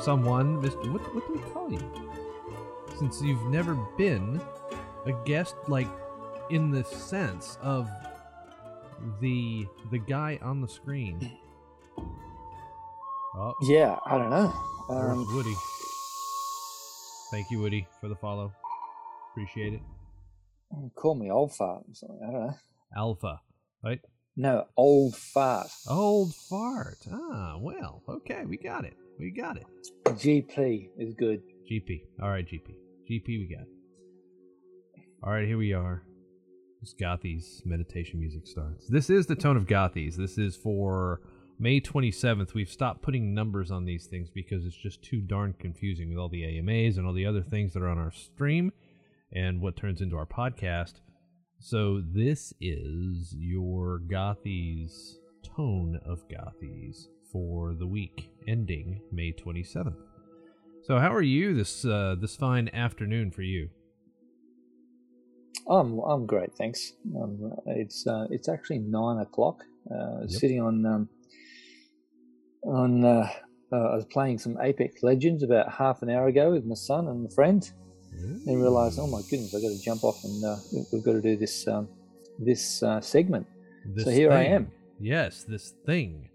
Someone, Mr. What, what do we call you? Since you've never been a guest, like in the sense of the the guy on the screen. Oh, Yeah, I don't know. Um, Woody. Thank you, Woody, for the follow. Appreciate it. call me old fart or something. I don't know. Alpha, right? No, old fart. Old fart. Ah, well, okay, we got it. We got it. GP is good. GP. All right, GP. GP, we got it. All right, here we are. This Gothies meditation music starts. This is the tone of Gothies. This is for May 27th. We've stopped putting numbers on these things because it's just too darn confusing with all the AMAs and all the other things that are on our stream and what turns into our podcast. So this is your Gothies tone of Gothies for the week ending May 27th. So how are you this uh, this fine afternoon for you? I'm I'm great, thanks. Um, it's uh, it's actually nine o'clock. Uh, Yep. Sitting on um, on uh, uh, I was playing some Apex Legends about half an hour ago with my son and a friend. and realised, oh my goodness, I've got to jump off and uh, we- we've got to do this um, this uh, segment. This so here I am. Yes, this thing.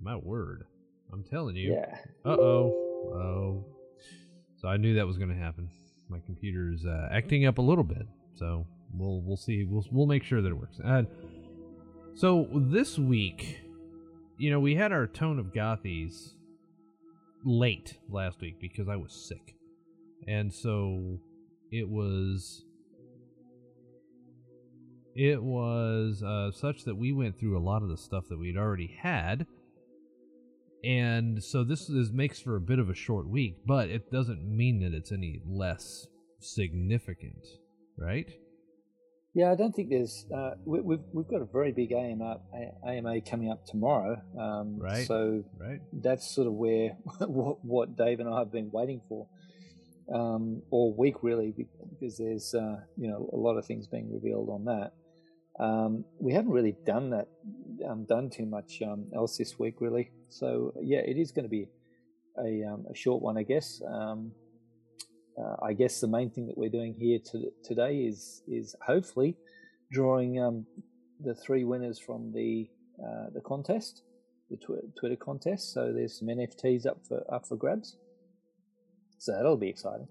My word. I'm telling you. Yeah. Uh oh. Oh. So I knew that was going to happen. My computer's uh, acting up a little bit, so we'll we'll see. We'll we'll make sure that it works. Uh, so this week, you know, we had our tone of gothies late last week because I was sick, and so it was it was uh, such that we went through a lot of the stuff that we'd already had and so this is makes for a bit of a short week but it doesn't mean that it's any less significant right Yeah, I don't think there's. Uh, we, we've we've got a very big AMA, AMA coming up tomorrow. Um, Right. So right that's sort of where what, what Dave and I have been waiting for um, all week, really, because there's uh, you know a lot of things being revealed on that. Um, we haven't really done that, um, done too much um, else this week, really. So yeah, it is going to be a, um, a short one, I guess. Um, uh, I guess the main thing that we're doing here to, today is is hopefully drawing um, the three winners from the uh, the contest, the tw- Twitter contest. So there's some NFTs up for up for grabs. So that'll be exciting.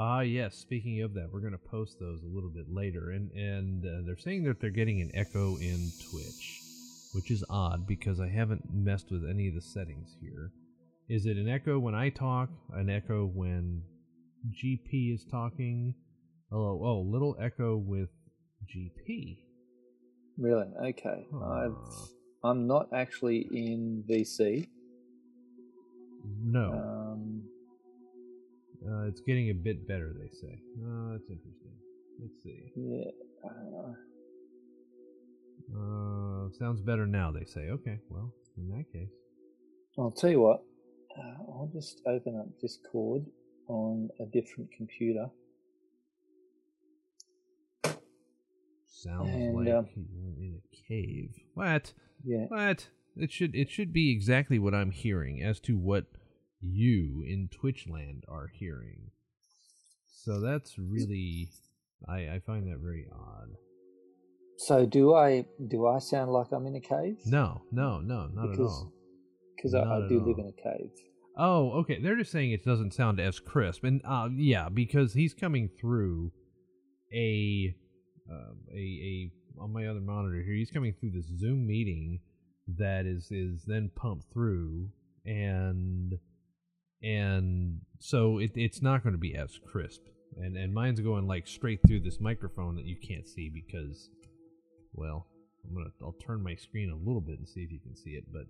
Ah yes speaking of that we're going to post those a little bit later and and uh, they're saying that they're getting an echo in twitch which is odd because i haven't messed with any of the settings here is it an echo when i talk an echo when gp is talking oh oh little echo with gp Really? Okay. I've, Huh. I'm not actually in VC. no Um, Uh, it's getting a bit better, they say. Uh, that's interesting. Let's see. yeah. Uh, Uh, sounds better now, they say. Okay, well, in that case. I'll tell you what. Uh, I'll just open up Discord on a different computer. Sounds And, like um, you're in a cave. What? Yeah. What? It should it should be exactly what I'm hearing as to what you in Twitchland are hearing. So that's really I, I find that very odd. So do I do I sound like I'm in a cave? No, no, no, not at Because- all. because I, I at do live all. in a cave. Oh, okay. They're just saying it doesn't sound as crisp, and uh, yeah, because he's coming through a uh, a a on my other monitor here. He's coming through this Zoom meeting that is is then pumped through, and and so it, it's not going to be as crisp. And and mine's going like straight through this microphone that you can't see because, well, I'm gonna I'll turn my screen a little bit and see if you can see it, but.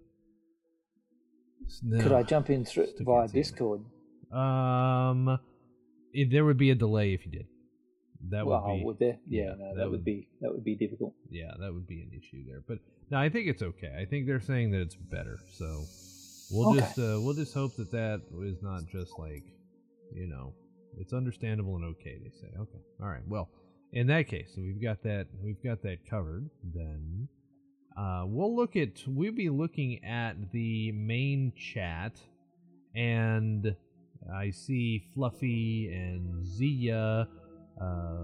Could. I jump in through via it. Discord? Um, it, there would be a delay if you did. That well, would be. would there? Yeah, yeah, no, that that, would would- be that would be difficult. Yeah, that would be an issue there. But no, I think it's okay. I think they're saying that it's better. So we'll Okay. just uh, we'll just hope that that is not just like, you know, it's understandable and okay. They say okay. All right. Well, in that case, so we've got that we've got that covered. Then, uh, we'll look at we'll be looking at the main chat, and I see Fluffy and Zia uh,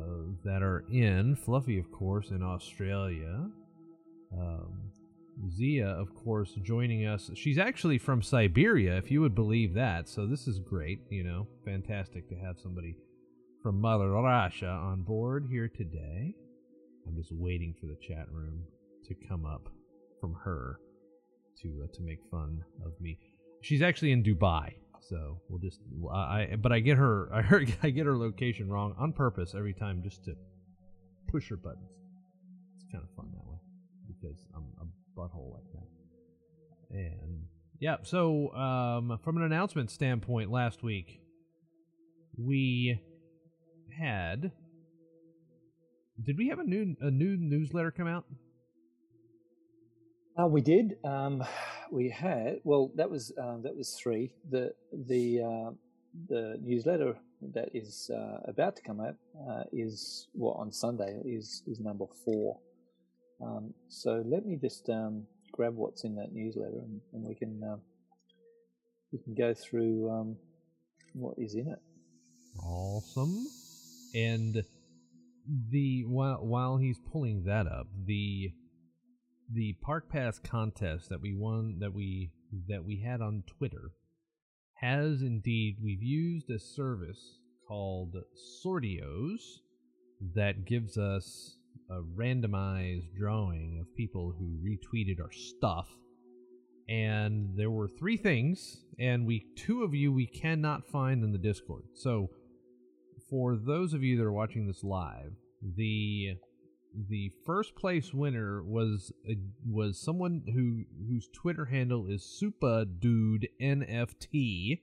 that are in Fluffy, of course, in Australia. Um, Zia, of course, joining us. She's actually from Siberia, if you would believe that. So this is great. You know, fantastic to have somebody from Mother Russia on board here today. I'm just waiting for the chat room to come up from her to uh, to make fun of me. She's actually in Dubai, so we'll just I but I get her I I get her location wrong on purpose every time just to push her buttons. It's kind of fun that way because I'm butthole like that. And yeah, so um, from an announcement standpoint, last week we had. Did we have a new a new newsletter come out? Uh, we did. Um, we had. Well, that was um, that was three. The the uh, the newsletter that is uh, about to come out uh, is well, on Sunday is is number four. Um, so let me just um, grab what's in that newsletter, and, and we can uh, we can go through um, what is in it. Awesome. And the while while he's pulling that up, the the Park Pass contest that we won that we that we had on Twitter has indeed we've used a service called Sortios that gives us a randomized drawing of people who retweeted our stuff and there were three things and we two of you we cannot find in the discord so for those of you that are watching this live the the first place winner was uh, was someone who whose Twitter handle is Supa Dude NFT.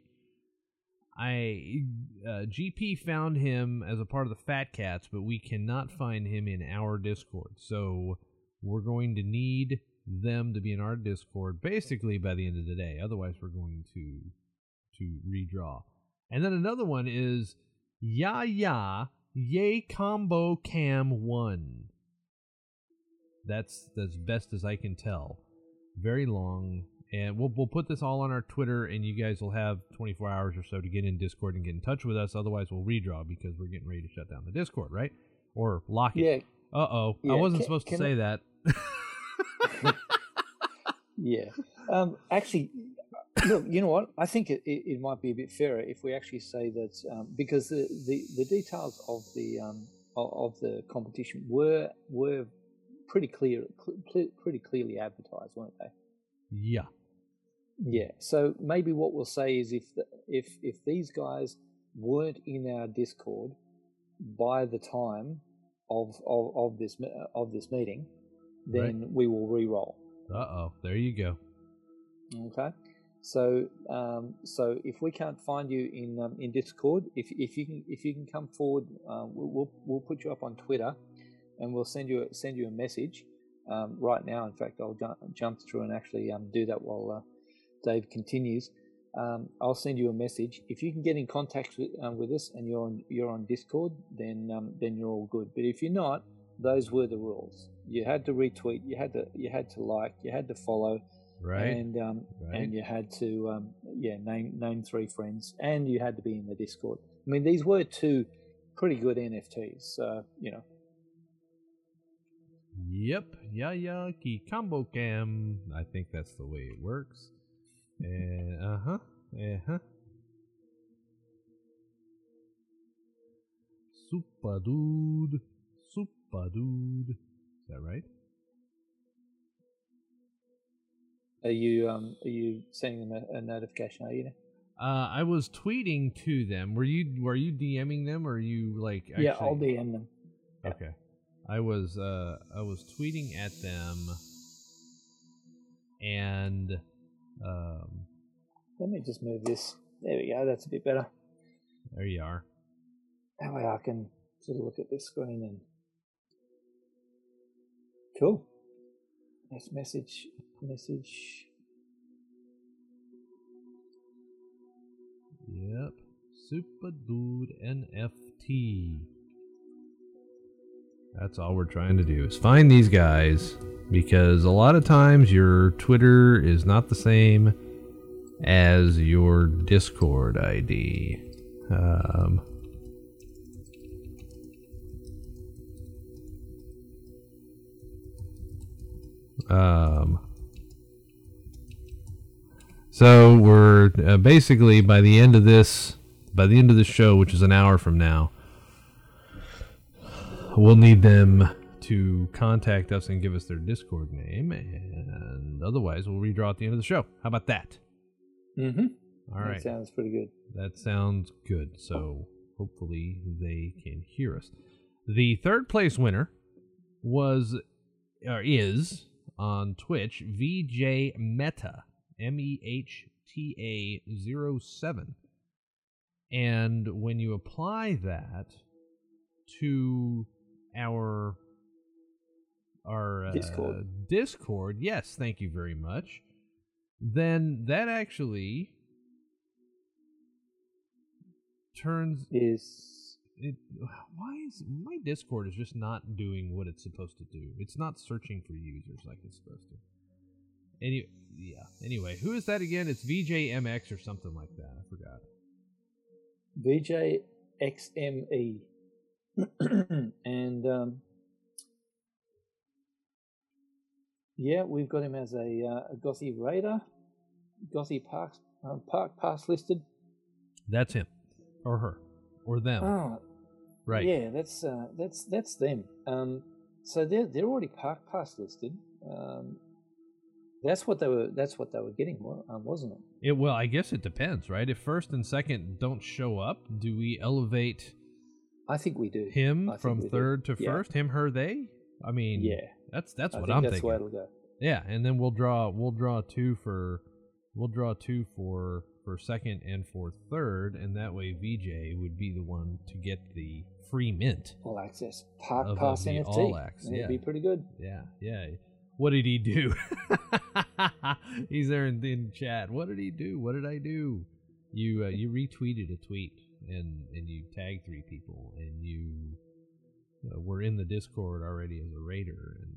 I uh, GP found him as a part of the Fat Cats, but we cannot find him in our Discord. So we're going to need them to be in our Discord basically by the end of the day. Otherwise, we're going to to redraw. And then another one is Ya Ya Yay Combo Cam One. That's as best as I can tell. Very long, and we'll we'll put this all on our Twitter, and you guys will have 24 hours or so to get in Discord and get in touch with us. Otherwise, we'll redraw because we're getting ready to shut down the Discord, right? Or lock it. Yeah. Uh oh, Yeah, I wasn't can- supposed to say I- that. Yeah. Um, actually, look, you know what? I think it, it, it might be a bit fairer if we actually say that um, because the, the, the details of the um, of, of the competition were were pretty clear, pretty clearly advertised, weren't they? yeah. Yeah. So maybe what we'll say is if the, if if these guys weren't in our Discord by the time of of, of this of this meeting, then we will re-roll. Uh oh, there you go. Okay. So um, so if we can't find you in um, in Discord, if if you can if you can come forward, uh, we'll, we'll we'll put you up on Twitter, and we'll send you a, send you a message um, right now. In fact, I'll jump, jump through and actually um, do that while uh, Dave continues. Um, I'll send you a message. If you can get in contact with, um, with us and you're on you're on Discord, then um, then you're all good. But if you're not, those were the rules. You had to retweet, you had to you had to like, you had to follow, Right. and um, Right. and you had to um, yeah name name three friends, and you had to be in the Discord. I mean, these were two pretty good NFTs. So you know, Yep, ya ya ki combo cam. I think that's the way it works. And uh huh, uh huh. Super dude, super dude. Is that right? are you um are you sending them a, a notification? Are you? Uh, I was tweeting to them. Were you were you DMing them or are you like? Actually, yeah, I'll DM them. Okay. I was uh I was tweeting at them and um Let me just move this. There we go. That's a bit better. there you are. That way I can sort of look at this screen and cool. Nice message. Message. Yep. Super Dude NFT. That's all we're trying to do is find these guys because a lot of times your Twitter is not the same as your Discord ID. Um, um, so we're uh, basically by the end of this, by the end of the show, which is an hour from now, we'll need them to contact us and give us their Discord name, and otherwise we'll redraw at the end of the show. How about that? Mm-hmm. All right. That sounds pretty good. That sounds good. So hopefully they can hear us. The third place winner was or is on Twitch VJ Mehta M E H T A 07. And when you apply that to our our uh, Discord. Discord, yes, thank you very much. Then that actually turns Is it why is my discord is just not doing what it's supposed to do. It's not searching for users like it's supposed to. Any yeah anyway who is that again? It's vjmx or something like that. I forgot. VJ XME, and um, yeah, we've got him as a, uh, a Gothy Raider, Gothy Park um, Park Pass listed. that's him or her or them Oh, right Yeah, that's uh, that's that's them. Um, so they're they're already Park Pass listed. Um, that's what they were. That's what they were getting, um, wasn't it? it well i guess it depends right if first and second don't show up do we elevate I think we do. him I from we do. third to Yeah. first him her they i mean Yeah, that's that's I what think i'm that's thinking way it'll go. Yeah, and then we'll draw we'll draw two for we'll draw two for for second and for third, and that way VJ would be the one to get the free mint. All access of Pass NFT. All Access, Yeah. It'd be pretty good. Yeah, yeah. What did he do? He's there in, in chat. What did he do? What did I do? You uh, you retweeted a tweet and and you tag three people and you uh, were in the Discord already as a raider and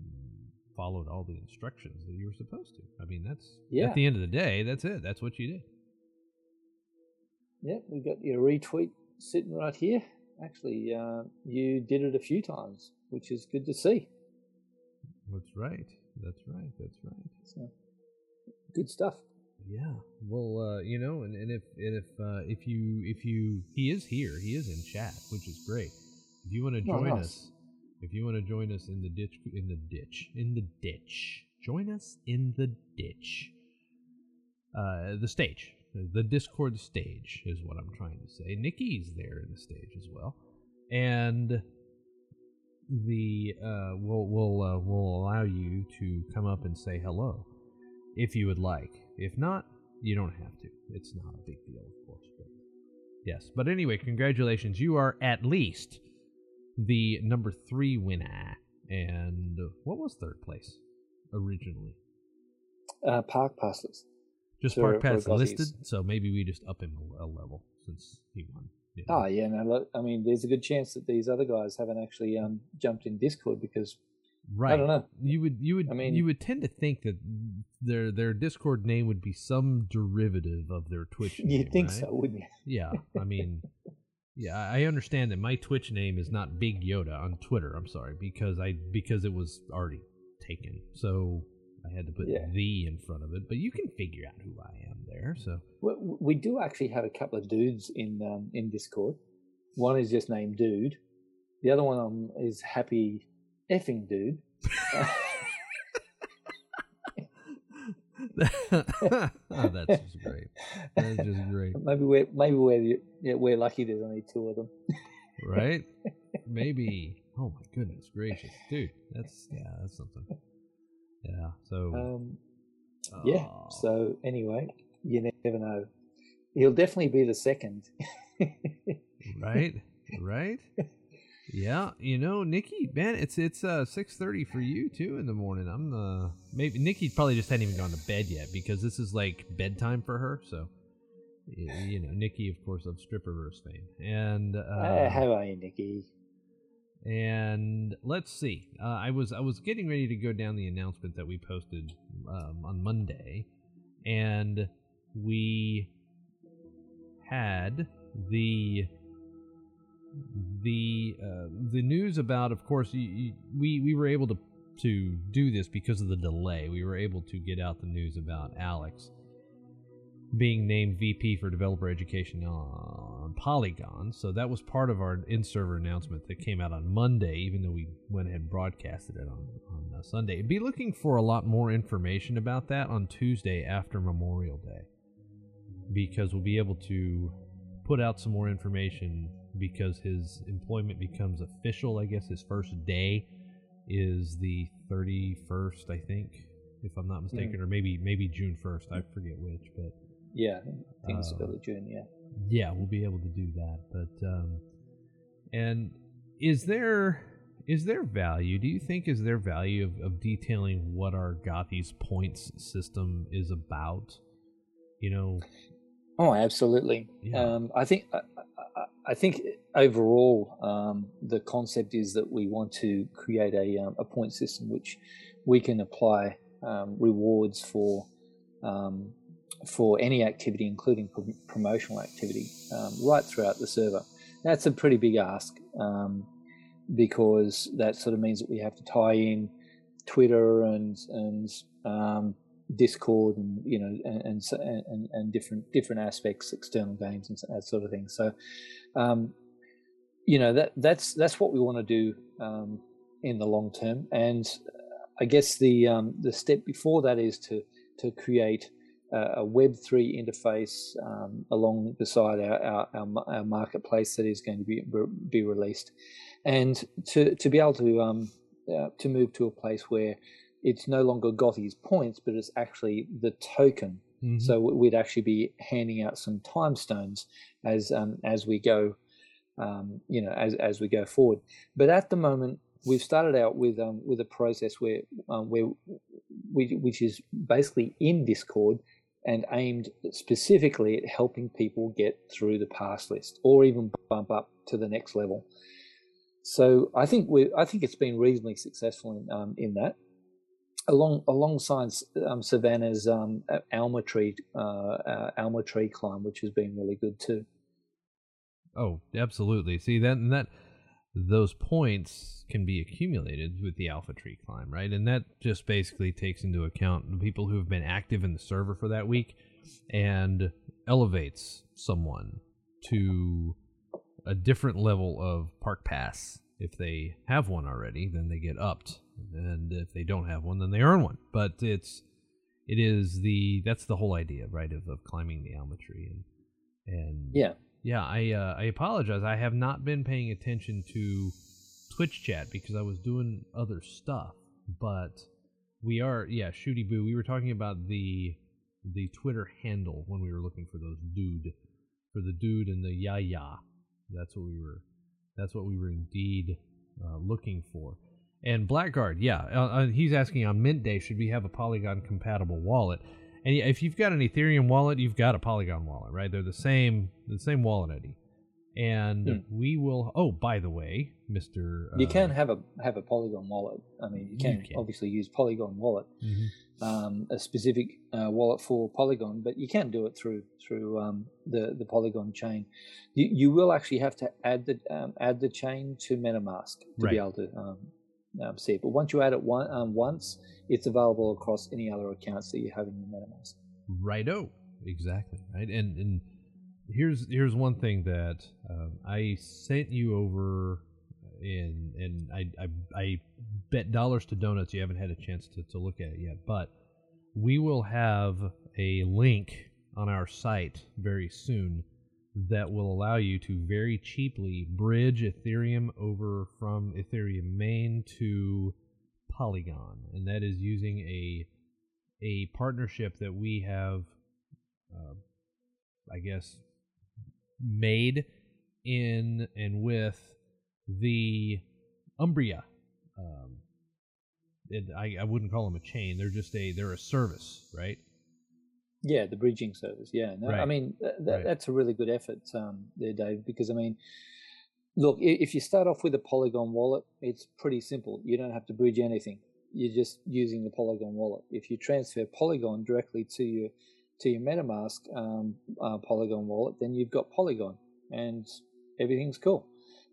followed all the instructions that you were supposed to. I mean, that's Yeah. at the end of the day, that's it. That's what you did. Yep, we got your retweet sitting right here. Actually, uh, you did it a few times, which is good to see. That's right. That's right. That's right. So, good stuff. Yeah. Well, uh, you know, and, and if and if uh, if you if you he is here, he is in chat, which is great. If you want to join nice. us, if you want to join us in the ditch, in the ditch, in the ditch, join us in the ditch. Uh, the stage, the Discord stage is what I'm trying to say. Nikki's there in the stage as well, and the uh, we'll we'll uh, we'll allow you to come up and say hello if you would like. If not, you don't have to. It's not a big deal, of course. But yes. But anyway, congratulations. You are at least the number three winner. And what was third place originally? Uh, Park Pass list. Just Park for Pass listed. So maybe we just up him a, level since he won. know. Oh yeah, no. Look, I mean, there's a good chance that these other guys haven't actually um, jumped in Discord because Right. I don't know. You would you would I mean- you would tend to think that their their Discord name would be some derivative of their Twitch name. you'd think right? so, wouldn't you? Yeah, I mean, yeah, I understand that my Twitch name is not Big Yoda on Twitter. I'm sorry because I because it was already taken, so I had to put Yeah. the in front of it. But you can figure out who I am there. So We, we do actually have a couple of dudes in um, in Discord. One is just named Dude. The other one um, is Happy Effing Dude. oh, that's just great. That's just great, Maybe we're maybe we're yeah, we're lucky. There's only two of them. right? Maybe. Oh my goodness gracious, dude. That's yeah, that's something. Yeah. So. Um, yeah. oh. So anyway, you never know. He'll definitely be the second. right right yeah you know nikki man it's it's uh 6.30 for you too in the morning i'm uh maybe nikki probably just hadn't even gone to bed yet because this is like bedtime for her so y- you know nikki of course of stripperverse fame and uh, Uh, how are you, Nikki? and let's see. Uh, I was I was getting ready to go down the announcement that we posted um, on Monday, and we had the the uh, the news about. Of course, we we were able to to do this because of the delay. We were able to get out the news about Alex being named VP for developer education on Polygon. So that was part of our in server announcement that came out on Monday, even though we went ahead and broadcasted it on, on uh, Sunday. Be looking for a lot more information about that on Tuesday after Memorial Day because we'll be able to put out some more information because his employment becomes official. I guess his first day is the 31st, I think, if I'm not mistaken, mm-hmm. or maybe maybe June 1st. I forget which, but yeah, I think it's uh, early June. Yeah. Yeah, we'll be able to do that. But um, and is there is there value? Do you think is there value of, of detailing what our Gothi's points system is about? You know. Oh, absolutely. Yeah. Um, I think I, I, think overall um, the concept is that we want to create a um, a point system which we can apply um, rewards for um, for any activity, including promotional activity, um, right throughout the server. That's a pretty big ask um, because that sort of means that we have to tie in Twitter and and um, Discord and you know and, and and, different different aspects, external games and that sort of thing. So, um, you know that that's that's what we want to do um, in the long term. And I guess the um, the step before that is to to create a Web3 interface um, along beside our, our, our, our, marketplace that is going to be be released, and to to be able to um, uh, to move to a place where it's no longer Gothi's points, but it's actually the token. Mm-hmm. So we'd actually be handing out some time stones as um, as we go, um, you know, as as we go forward. But at the moment, we've started out with um, with a process where um, where we, which is basically in Discord and aimed specifically at helping people get through the pass list or even bump up to the next level. So I think we I think it's been reasonably successful in um, in that. Along alongside um, Savannah's um, Alma tree uh, uh, Alma tree climb, which has been really good too. Oh, absolutely. See that and that those points can be accumulated with the alpha tree climb, right? And that just basically takes into account the people who have been active in the server for that week and elevates someone to a different level of park pass. If they have one already, then they get upped. And if they don't have one, then they earn one. But it's it is the that's the whole idea, right, of, of climbing the alma tree and and yeah yeah, I uh, I apologize. I have not been paying attention to Twitch chat because I was doing other stuff. But we are, yeah, Shooty Boo. We were talking about the the Twitter handle when we were looking for those dude for the dude and the ya ya. That's what we were. That's what we were indeed uh, looking for. And Blackguard, yeah, uh, uh, he's asking on Mint Day, should we have a Polygon compatible wallet? And if you've got an Ethereum wallet, you've got a Polygon wallet, right? They're the same, the same wallet ID. And hmm. we will. Oh, by the way, Mister, uh, you can have a have a Polygon wallet. I mean, you can, you can. obviously use Polygon wallet, mm-hmm. um, a specific uh, wallet for Polygon, but you can do it through through um, the the Polygon chain. You, you will actually have to add the um, add the chain to MetaMask to right. be able to um, see. But once you add it one, um, once, it's available across any other accounts that you have in your MetaMask. Righto, exactly. Right, and and here's here's one thing that um, I sent you over, and and I, I I bet dollars to donuts you haven't had a chance to to look at it yet, but we will have a link on our site very soon that will allow you to very cheaply bridge Ethereum over from Ethereum main to Polygon, and that is using a a partnership that we have, uh, I guess, made in and with the Umbria. Um, it, I, I wouldn't call them a chain; they're just a they're a service, right? Yeah, the bridging service. Yeah, no, right. I mean th- right. that's a really good effort um, there, Dave. Because I mean, look, if you start off with a Polygon wallet, it's pretty simple. You don't have to bridge anything. You're just using the Polygon wallet. If you transfer Polygon directly to your to your MetaMask um, uh, Polygon wallet, then you've got Polygon, and everything's cool.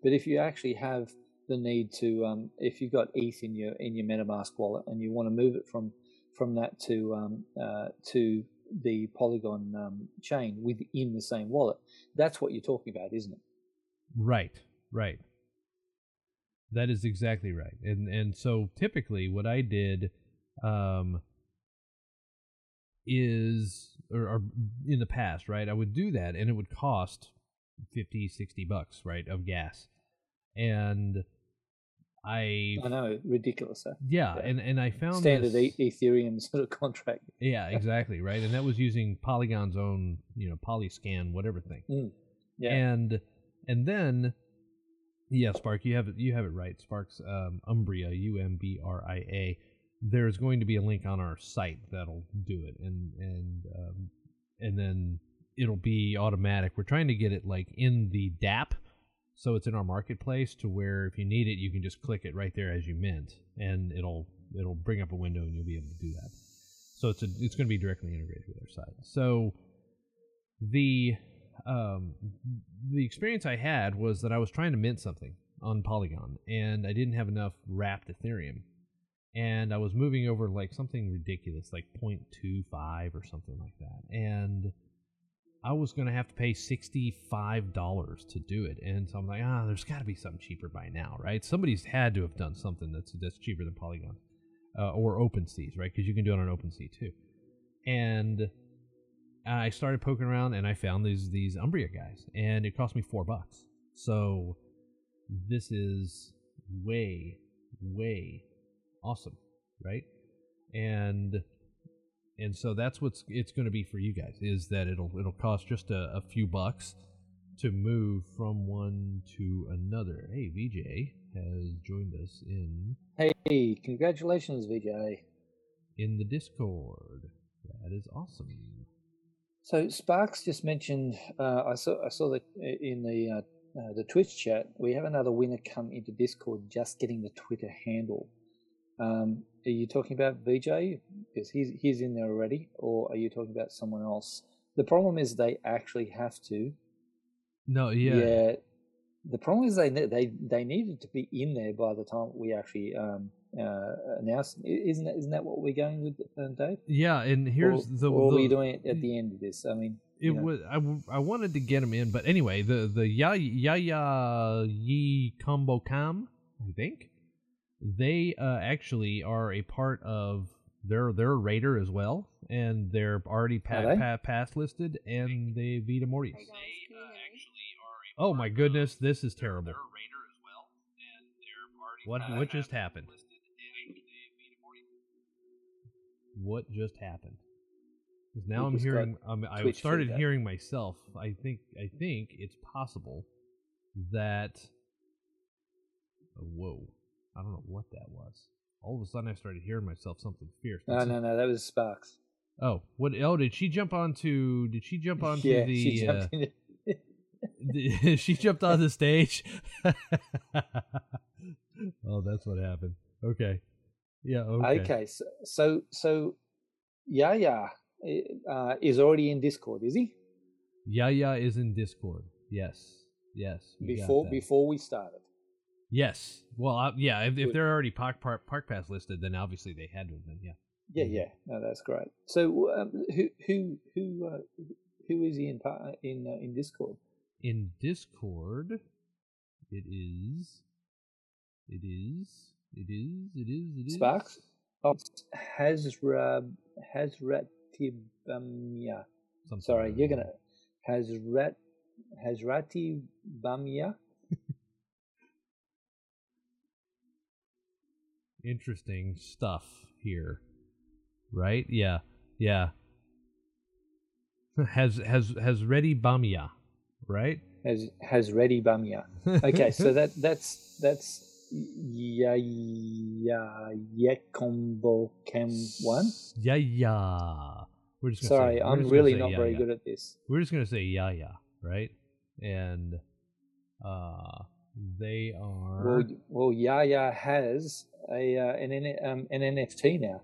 But if you actually have the need to, um, if you've got ETH in your in your MetaMask wallet and you want to move it from from that to um, uh, to the Polygon um, chain within the same wallet, that's what you're talking about, isn't it? Right, right. That is exactly right. And and so typically what I did um is or, or in the past, right? I would do that and it would cost 50 60 bucks, right, of gas. And I I know, ridiculous. Huh? yeah, yeah. and and I found Standard this, e- Ethereum sort of contract. Yeah, exactly, right? And that was using Polygon's own, you know, Polyscan whatever thing. Mm, yeah. And and then yeah, Spark, you have it you have it right. Spark's um, Umbria, U M B R I A. There's going to be a link on our site that'll do it, and and um, and then it'll be automatic. We're trying to get it like in the DApp, so it's in our marketplace to where if you need it, you can just click it right there as you mint, and it'll it'll bring up a window and you'll be able to do that. So it's a, it's going to be directly integrated with our site. So the um, the experience I had was that I was trying to mint something on Polygon, and I didn't have enough wrapped Ethereum, and I was moving over like something ridiculous, like 0.25 or something like that, and I was going to have to pay $65 to do it. And so I'm like, ah, there's got to be something cheaper by now, right? Somebody's had to have done something that's that's cheaper than Polygon uh, or OpenSeas, right? Because you can do it on OpenSea too. And I started poking around and I found these these Umbria guys, and it cost me four bucks. So this is way, way awesome, right? And and so that's what's it's going to be for you guys is that it'll it'll cost just a, a few bucks to move from one to another. Hey, VJ has joined us in Hey, congratulations, VJ. in the Discord. That is awesome. So Sparkes just mentioned. Uh, I saw. I saw that in the uh, uh, the Twitch chat. We have another winner come into Discord, just getting the Twitter handle. Um, are you talking about VJ because he's he's in there already, or are you talking about someone else? The problem is they actually have to. No, yeah, Yeah. The problem is they they they needed to be in there by the time we actually um, uh, announced. Isn't that, isn't that what we're going with, uh, Dave? yeah. And here's or, the. or the were you doing it at the end of this? I mean, It you know. was I, I wanted to get him in, but anyway, the the ya ya ya yi combo cam, I think they uh, actually are a part of they're they're a raider as well, and they're already pa- Are they? pa- pass listed, and they Vita Mortis. Hey guys, can you hear me? Oh my goodness, this is terrible. What what just happened? What just happened? 'Cause now I'm just got hearing. Um, I Twitch started hearing myself. I think. I think it's possible that. oh, whoa! I don't know what that was. All of a sudden, I started hearing myself something fierce. No, no, no. That was Sparkes. Oh, what? Oh, did she jump onto? Did she jump onto yeah, the? she uh, jumped in. Did- she jumped on the stage. oh, that's what happened. Okay. Yeah. Okay. Okay. so so so Yaya uh, is already in Discord, is he? Yaya is in Discord. Yes. Yes. Before before we started. Yes. Well, uh, yeah. If, if they're already park, park park pass listed, then obviously they had to have been. Yeah. Yeah, yeah. No, that's great. So um, who who who uh, who is he in in uh, in Discord? In Discord, it is. It is. It is. It is. It is. Sparkes. Oh, Hazra Hazratibamia. Sorry, you're gonna Hazrat Hazrati interesting stuff here. Right? Yeah. Yeah. has has has ready Bamia, right? Has Hazreti Bamia. Okay, so that that's that's yeah yeah yeah combo cam one. Yeah, yeah. We're just Sorry, say, we're I'm just really not yeah, very yeah. good at this. We're just gonna say yeah, yeah, right? And uh, They are. Well, well, Yaya has a uh, an um, an NFT now.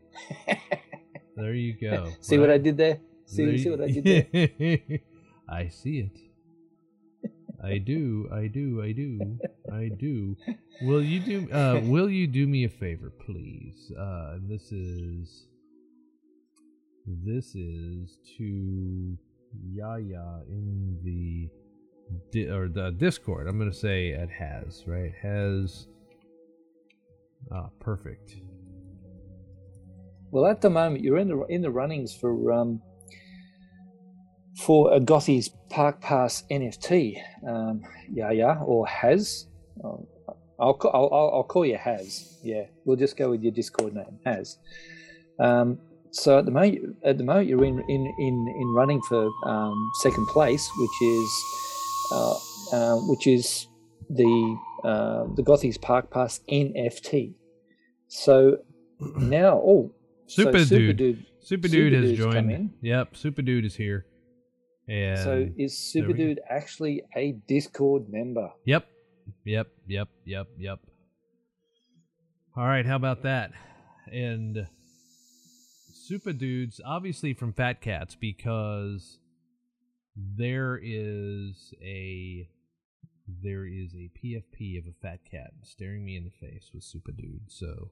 there you go. see what I did there? See, There see what I did there? I see it. I do. I do. I do. I do. Will you do? Uh, will you do me a favor, please? Uh, this is. This is to Yaya in the di- or the Discord. I'm gonna say it has right has. Ah, perfect. Well, at the moment, you're in the in the runnings for um, for a Gothies Park Pass NFT. Um, yeah, yeah, or has. Um, I'll, I'll I'll I'll call you has. Yeah, we'll just go with your Discord name, has. Um, so at the moment, at the moment, you're in in in, in running for um, second place, which is which is the uh, the Gothies Park Pass NFT. So now, oh, Super so dude. Dude. Super Super Dude has joined. in. Yep, Super Dude is here. And So is Super. Dude actually a Discord member? Yep. Yep. Yep. Yep. Yep. All right. How about that? And Super Dudes, obviously from Fat Cats, because there is a there is a PFP of a fat cat staring me in the face with Super Dude. So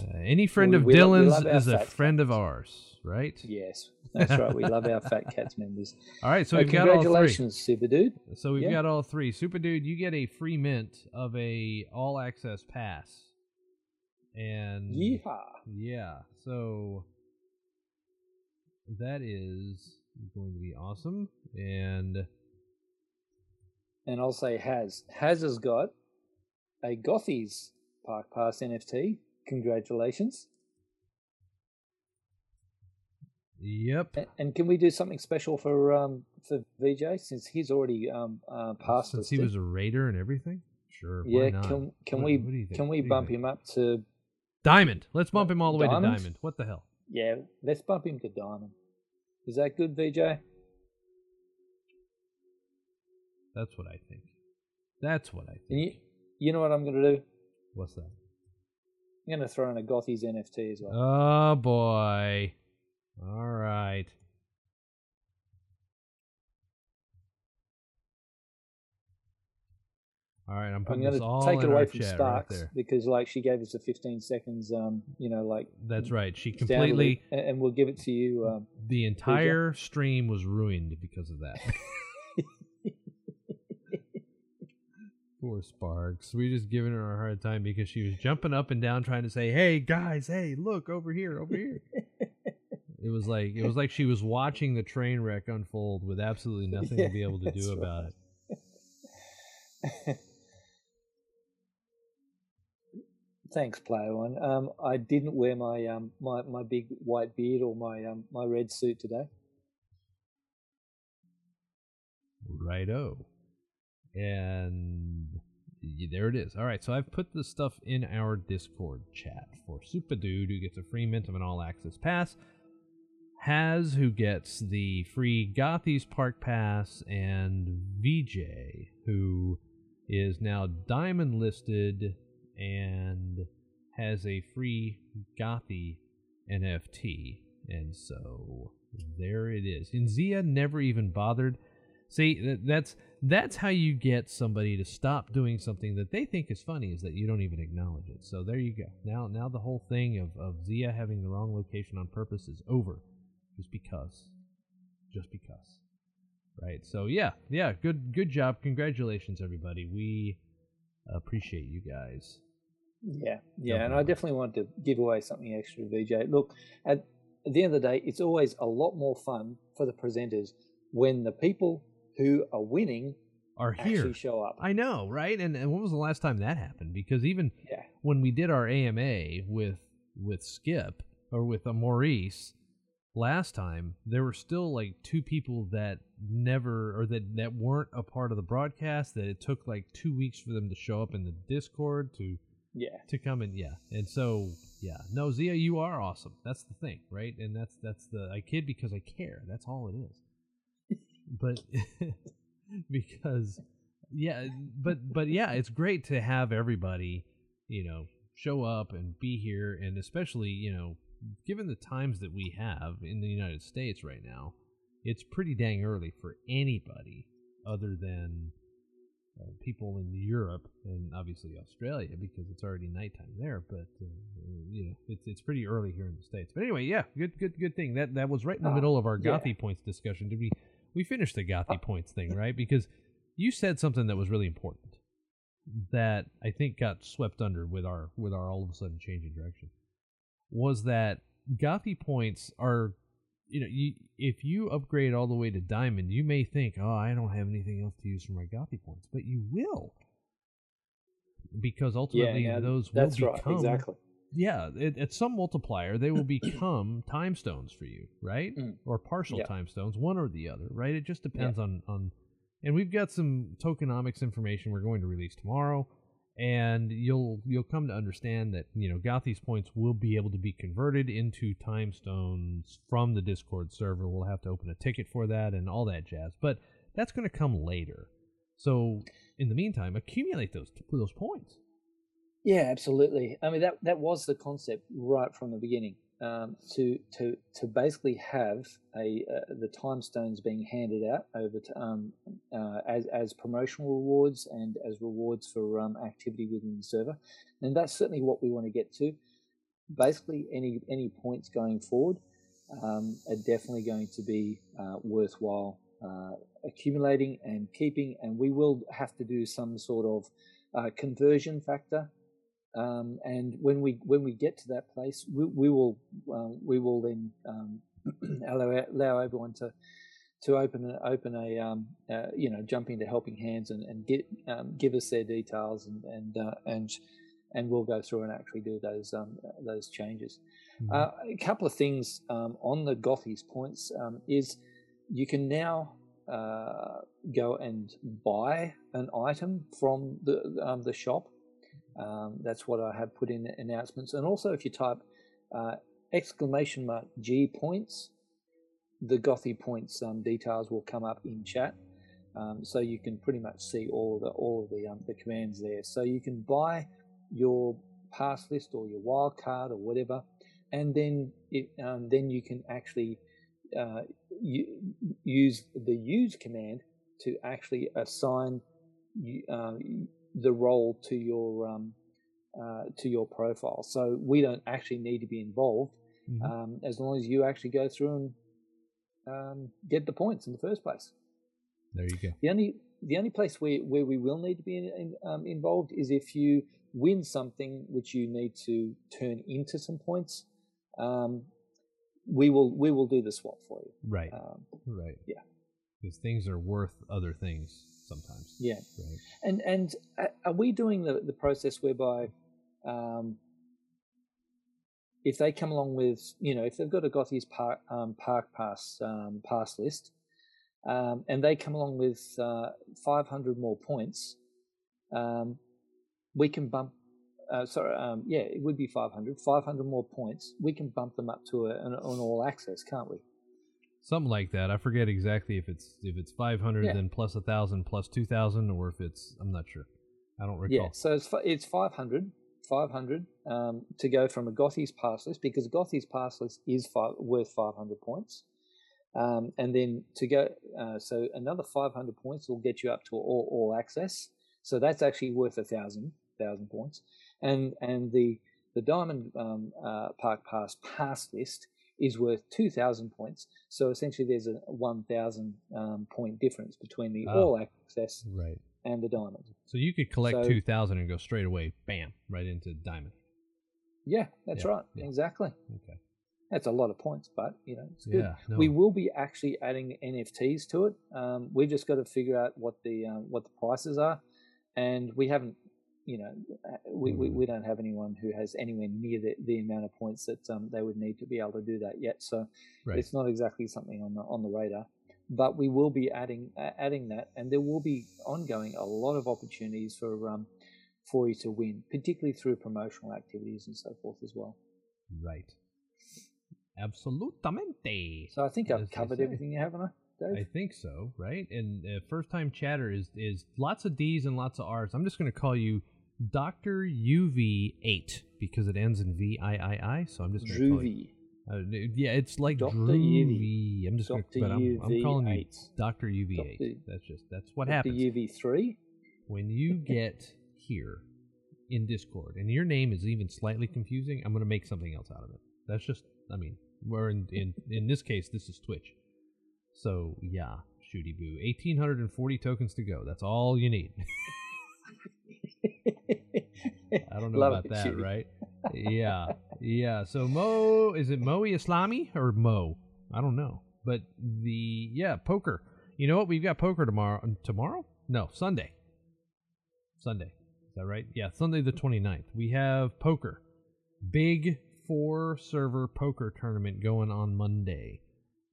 uh, any friend We- of we Dylan's love our is a friend of ours, right? Yes, that's right. We love our Fat Cats members. All right. So Uh, we've got all three. congratulations, Super Dude. So we've Yeah. got all three. Super Dude, you get a free mint of a all access pass. And Yeehaw! yeah, so that is going to be awesome. And And I'll say Has. Has has got a Gothies Park Pass NFT. Congratulations. yep, And can we do something special for um for VJ since he's already um uh, passed since us? he was a raider and everything. Sure. yeah. Can can What- we what do you think? can we bump him up to Diamond? Let's bump him all the way to diamond. What the hell? yeah? Let's bump him to diamond. Is that good, VJ? That's what I think. That's what I think. And you, you know what I'm going to do? What's that? I'm going to throw in a Gothies NFT as well. Oh boy. All right. All right, I'm I'm going this to all take it away from chat right because, like, she gave us a 15 seconds. Um, you know, like That's right. She completely and, and we'll give it to you. Um, the entire stream was ruined because of that. Poor Sparkes. We just giving her a hard time because she was jumping up and down trying to say, "Hey guys, hey, look over here, over here." it was like it was like she was watching the train wreck unfold with absolutely nothing to be able to do right. about it. Thanks, player one. Um, I didn't wear my um my, my big white beard or my um my red suit today. Righto. And there it is. All right, so I've put the stuff in our Discord chat for Super Dude, who gets a free of an all access pass. Has, who gets the free Gothies Park Pass, and VJ, who is now diamond listed and has a free Gothy NFT. And so there it is. And Zia never even bothered. See, that's that's how you get somebody to stop doing something that they think is funny is that you don't even acknowledge it. So there you go. Now now the whole thing of, of Zia having the wrong location on purpose is over. Just because. Just because. Right. So yeah, yeah, good good job. Congratulations everybody. We appreciate you guys. Yeah, yeah, and I definitely want to give away something extra, to VJ. Look, at, the end of the day, it's always a lot more fun for the presenters when the people who are winning Are here. actually show up. I know, right? And, and when was the last time that happened? Because even yeah, when we did our AMA with with Skip or with uh, Maurice last time, there were still like two people that never or that that weren't a part of the broadcast. That it took like two weeks for them to show up in the Discord to yeah, to come in. Yeah, and so yeah, no, Zia, you are awesome. That's the thing, right? And that's that's the I kid because I care. That's all it is. but because yeah, but but yeah, it's great to have everybody, you know, show up and be here, and especially you know, given the times that we have in the United States right now, it's pretty dang early for anybody other than uh, people in Europe and obviously Australia because it's already nighttime there. But uh, you know, it's it's pretty early here in the states. But anyway, yeah, good good good thing that that was right in the Uh, middle of our yeah. Gothy points discussion. Did we we finished the Gothy points thing right? Because you said something that was really important that I think got swept under with our with our all of a sudden changing direction was that Gothy points are you know you if you upgrade all the way to diamond you may think oh I don't have anything else to use for my Gothy points but you will because ultimately yeah, those will that's right. become Exactly. yeah, at, at some multiplier, they will become time stones for you, right? Mm. Or partial Yeah. time stones, one or the other, right? It just depends on on. And we've got some tokenomics information we're going to release tomorrow, and you'll you'll come to understand that you know Gothi's points will be able to be converted into time stones from the Discord server. We'll have to open a ticket for that and all that jazz, but that's going to come later. So in the meantime, accumulate those those points. Yeah, absolutely. I mean that that was the concept right from the beginning. Um, to to to basically have a uh, the time stones being handed out over to um, uh, as as promotional rewards and as rewards for um, activity within the server, and that's certainly what we want to get to. Basically, any any points going forward um, are definitely going to be uh, worthwhile uh, accumulating and keeping, and we will have to do some sort of uh, conversion factor um, and when we when we get to that place, we, we will um, we will then um, allow allow everyone to to open open a um, uh, you know jump into helping hands and and get um, give us their details and and uh, and and we'll go through and actually do those um, those changes. Mhm. Uh, a couple of things um, on the Gothies points um, is you can now uh, go and buy an item from the um, the shop. Um, that's what I have put in announcements. And also, if you type uh, exclamation mark G points, the Gothy points um, details will come up in chat. Um, so you can pretty much see all of the all of the um, the commands there. So you can buy your pass list or your wild card or whatever, and then it, um, then you can actually uh, use the use command to actually assign uh, the role to your um, uh, to your profile. So we don't actually need to be involved Mhm. um, as long as you actually go through and um, get the points in the first place. there you go. The only the only place where, where we will need to be in, in, um, involved is if you win something which you need to turn into some points. Um, we will we will do the swap for you. Right. Um, Right. Yeah. Because things are worth other things sometimes. yeah. Right. And and uh, are we doing the, the process whereby um, if they come along with you know if they've got a Gothies park um, park pass um, pass list um, and they come along with uh, 500 more points, um, we can bump. Uh, sorry, um, yeah, it would be 500. 500 more points. We can bump them up to a, an, an all access, can't we? Something like that. I forget exactly if it's if it's five hundred Yeah. then plus a thousand plus two thousand or if it's I'm not sure. I don't recall. Yeah, so it's it's 500, 500 um, to go from a Gothies pass list because Gothies pass list is five, worth 500 points. Um, and then to go, uh, so another 500 points will get you up to all, all access. So that's actually worth a thousand thousand points. And and the the Diamond um, uh, Park Pass pass list is worth 2,000 points. So essentially, there's a 1,000 um, point difference between the Oh. all access Right. and the Diamond. So you could collect So- two thousand and go straight away, bam, right into diamond. Yeah, that's Yeah, right. yeah. Exactly. Okay. That's a lot of points, but you know, it's good. Yeah. No. We will be actually adding NFTs to it. Um, we've just got to figure out what the um, what the prices are, and we haven't, you know, uh, we, we, Mhm. we don't have anyone who has anywhere near the, the amount of points that um, they would need to be able to do that yet. So right. it's not exactly something on the on the radar, but we will be adding uh, adding that, and there will be ongoing a lot of opportunities for um for you to win, particularly through promotional activities and so forth as well. Right. Absolutamente. So I think I've covered everything you haven't I? Dave? I think so, right? And uh, first time chatter is is lots of D's and lots of R's. I'm just going to call you Doctor UV8 because it ends in V I I I. So I'm just going to call you. Uh, yeah, it's like Dr. Droovy. I'm just Gonna, but I'm, I'm calling you Doctor UV8. That's just that's what happened Dr. happens UV3. when you get here in Discord and your name is even slightly confusing. I'm going to make something else out of it. That's just, I mean, we're in in in this case, this is Twitch. So yeah, shooty boo. 1840 tokens to go. That's all you need. I don't know about that, right? yeah, yeah. So Mo, is it Moe Islami or Mo? I don't know. But the yeah poker. You know what? We've got poker tomorrow. Tomorrow? No, Sunday. Sunday. Is that right? Yeah, Sunday the 29th. We have poker. Big four server poker tournament going on Monday.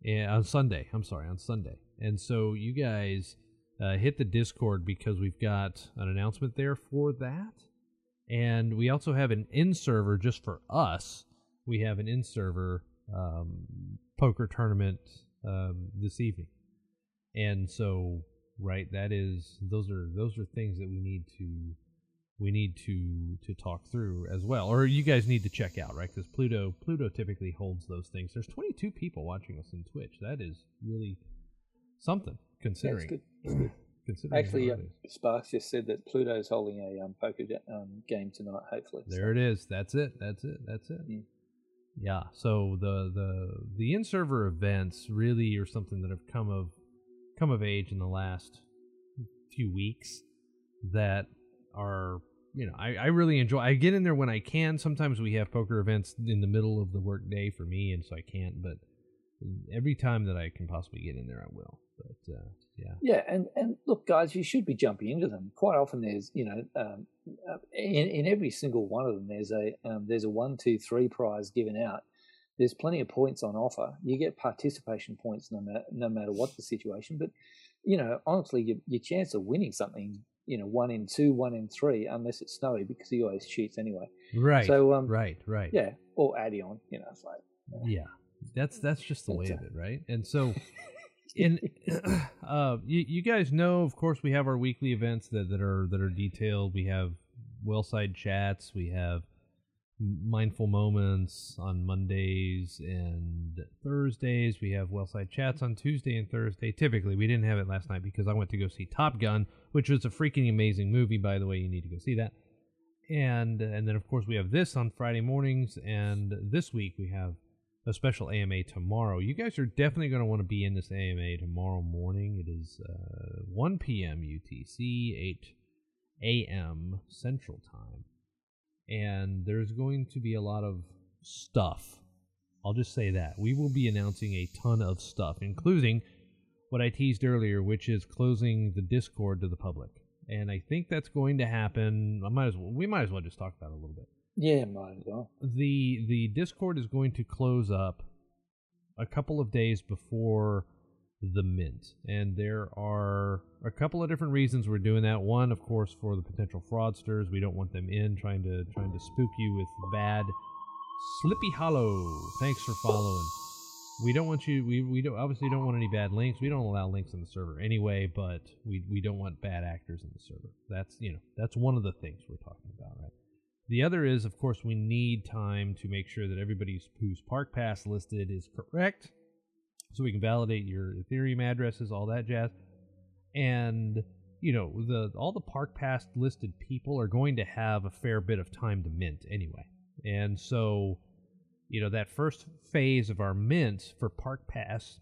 Yeah, on Sunday. I'm sorry, on Sunday. And so you guys uh, hit the Discord because we've got an announcement there for that. And we also have an in server just for us. We have an in server um, poker tournament um, this evening. And so, right, that is those are those are things that we need to we need to to talk through as well, or you guys need to check out, right? Because Pluto Pluto typically holds those things. There's 22 people watching us in Twitch. That is really something That's considering. good. That's good. considering Actually. Sparkes just said that Pluto's holding a um, poker um, game tonight. Hopefully, so- There it is. That's it. That's it. That's it. Mm. Yeah. So the the the in server events really are something that have come of come of age in the last few weeks that are you know I, I really enjoy I get in there when I can. Sometimes we have poker events in the middle of the work day for me and so I can't, but every time that I can possibly get in there I will. But uh, yeah. Yeah, and and look, guys, you should be jumping into them. Quite often, there's you know, um, uh, in in every single one of them, there's a um, there's a one, two, three prize given out. There's plenty of points on offer. You get participation points no matter no matter what the situation. But you know, honestly, your your chance of winning something, you know, one in two, one in three, unless it's snowy because he always cheats anyway. Right. So um, right, right. yeah, or Addy on, you know, it's like Yeah, that's that's just the way That's of it, right? And so, in uh, you, you guys know, of course, we have our weekly events that, that are that are detailed. We have Wellside chats. We have mindful moments on Mondays and Thursdays. We have Wellside chats on Tuesday and Thursday. Typically, we didn't have it last night because I went to go see Top Gun, which was a freaking amazing movie. By the way, you need to go see that and and then of course we have this on Friday mornings, and this week we have a special AMA tomorrow. You guys are definitely going to want to be in this AMA tomorrow morning. It is uh, 1 p.m. UTC, 8 a.m. Central Time, and there's going to be a lot of stuff. I'll just say that we will be announcing a ton of stuff, including what I teased earlier, which is closing the Discord to the public. And I think that's going to happen. I might as well. We might as well just talk about it a little bit. Yeah, might as well. the The Discord is going to close up a couple of days before the mint, and there are a couple of different reasons we're doing that. One, of course, for the potential fraudsters. We don't want them in trying to trying to spook you with bad. Slippy Hollow, thanks for following. We don't want you. We, we don't obviously don't want any bad links. We don't allow links in the server anyway, but we we don't want bad actors in the server. That's you know that's one of the things we're talking about, right? The other is, of course, we need time to make sure that everybody's whose Park Pass listed is correct, so we can validate your Ethereum addresses, all that jazz, and you know the all the Park Pass listed people are going to have a fair bit of time to mint anyway, and so you know that first phase of our mint for Park Pass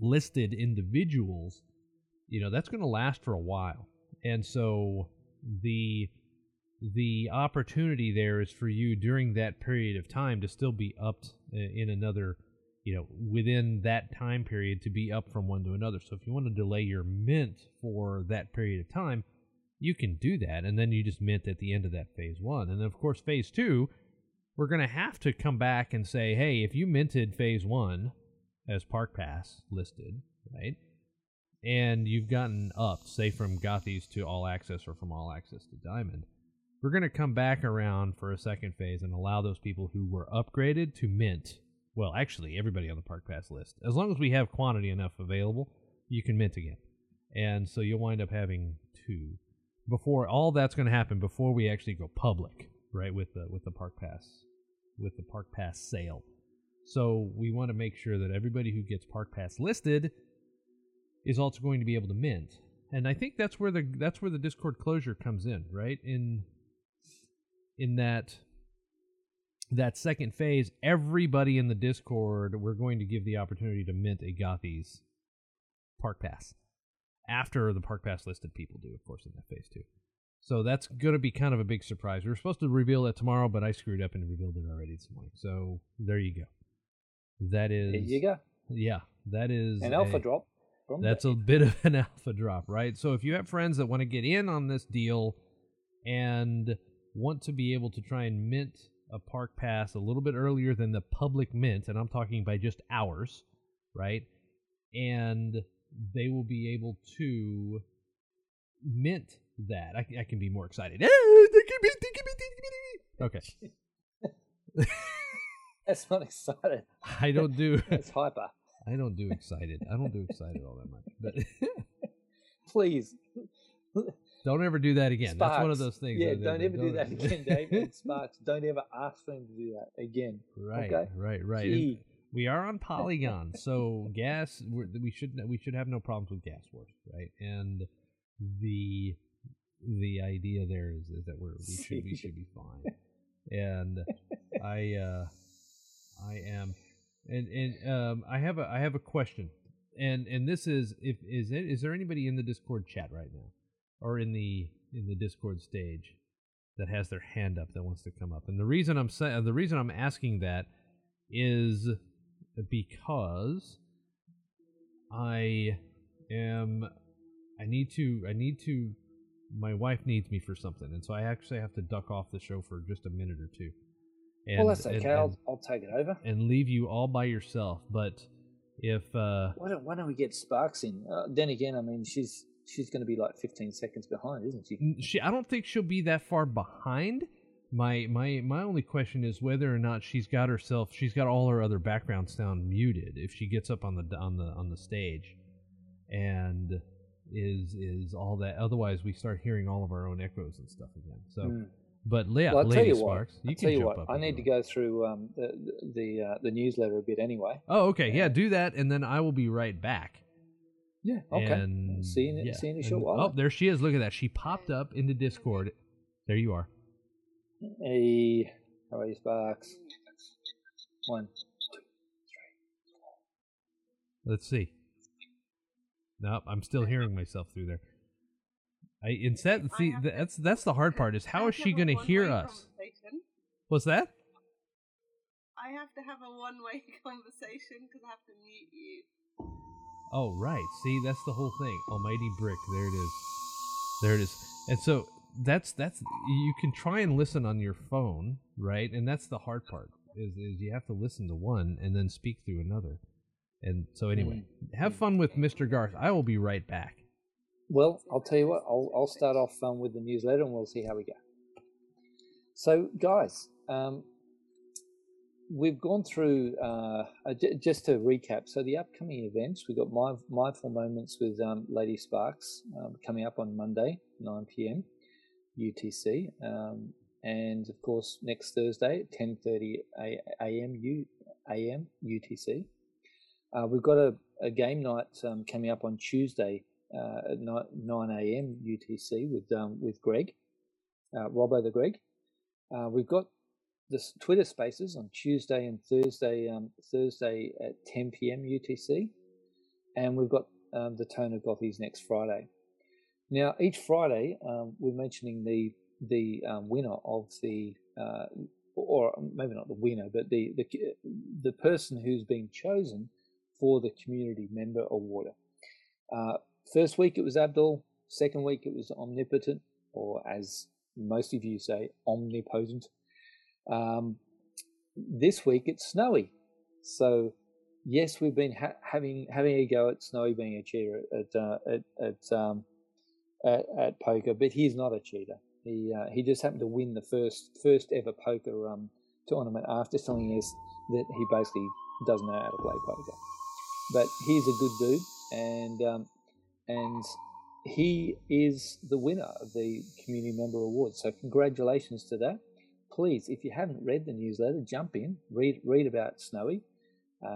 listed individuals, you know that's going to last for a while, and so the the opportunity there is for you during that period of time to still be upped uh, in another you know within that time period to be up from one to another. So if you want to delay your mint for that period of time you can do that and then you just mint at the end of that phase one. And then of course phase two we're going to have to come back and say hey if you minted phase one as park pass listed right and you've gotten up say from gothies to all access or from all access to diamond we're going to come back around for a second phase and allow those people who were upgraded to mint well, actually, everybody on the Park Pass list. As long as we have quantity enough available, you can mint again. And so you'll wind up having two before all that's going to happen before we actually go public, right? With the with the Park Pass with the Park Pass sale. So we want to make sure that everybody who gets Park Pass listed is also going to be able to mint. And I think that's where the that's where the Discord closure comes in, right? In in that that second phase, everybody in the Discord, we're going to give the opportunity to mint a Gothies Park Pass after the Park Pass listed people do, of course, in that phase too. So that's going to be kind of a big surprise. We were supposed to reveal that tomorrow, but I screwed up and revealed it already this morning. So there you go. That is. There you go. Yeah, that is An alpha a- drop. That's a bit of an alpha drop, right? So if you have friends that want to get in on this deal and want to be able to try and mint a park pass a little bit earlier than the public mint, and I'm talking by just hours, right? And they will be able to mint that. I, I can be more excited. Okay, That's not excited. I don't do That's hyper. I don't do excited. I don't do excited all that much, but. Please. Don't ever do that again. That's one of those things. Yeah, don't ever do that again, David. Sparkes, don't ever ask them to do that again. Right, Okay. right, right. We are on Polygon, so gas. We're, we should we should have no problems with gas wars, right? And the the idea there is, is that we're we should we should be fine. And I uh I am and and um I have a I have a question. And and this is if is it is there anybody in the Discord chat right now or in the in the Discord stage that has their hand up that wants to come up? And the reason I'm saying the reason I'm asking that is because I am I need to I need to my wife needs me for something and so I actually have to duck off the show for just a minute or two. And, well, that's okay. and- I'll, I'll take it over. and leave you all by yourself. But if uh, Why don't, why don't we get Sparkes in? Uh, then again, I mean, she's she's going to be like 15 seconds behind, isn't she? she, I don't think she'll be that far behind. My my my only question is whether or not she's got herself. She's got all her other background sound muted. If she gets up on the on the on the stage, and is is all that. Otherwise, we start hearing all of our own echoes and stuff again. So, Mm. but yeah, well, I'll tell you Sparkes, what. you I'll can tell you jump what. up. I need to go through um, the the uh, the newsletter a bit anyway. Oh, okay, Yeah. do that, and then I will be right back. Yeah. Okay. And, see you in, yeah, see you in a and- short. Oh, there she is. Look at that. She popped up into Discord. There you are. Hey, how are you, Sparkes? One. Let's see. Nope, I'm still hearing myself through there. I instead see that's that's the hard part is how I is have she going to hear us? What's that? I have to have a one-way conversation because I have to mute you. Oh right. See, that's the whole thing. Almighty brick. There it is. There it is. And so that's that's you can try and listen on your phone, right? And that's the hard part is is you have to listen to one and then speak through another. And so anyway, have fun with Mr. Garth. I will be right back. Well, I'll tell you what. I'll I'll start off um, with the newsletter, and we'll see how we go. So, guys, um, we've gone through. Uh, uh, just to recap, so the upcoming events we've got Mind- mindful moments with um, Lady Sparkes um, coming up on Monday, nine pm UTC, um, and of course next Thursday, ten thirty a.m. U a.m. UTC. Uh, we've got a, a game night um, coming up on Tuesday uh, at 9, 9 a.m. UTC with um, with Greg, uh, Robbo the Greg. Uh, we've got the Twitter Spaces on Tuesday and Thursday, um, Thursday at 10 p.m. UTC, and we've got um, the Tone of Gothies next Friday. Now, each Friday, um, we're mentioning the the um, winner of the, uh, or maybe not the winner, but the the the person who's been chosen for the Community Member Award. Uh, first week it was Abdul. Second week it was Omnipotent, or as most of you say, Omnipotent. Um, this week it's Snowy. So yes, we've been ha- having having a go at Snowy being a cheater at uh, at at, um, at at poker, but he's not a cheater. He uh, he just happened to win the first first ever poker um, tournament after telling us that he basically doesn't know how to play poker. But he's a good dude, and um, and he is the winner of the community member award. So congratulations to that. Please, if you haven't read the newsletter, jump in, read read about Snowy.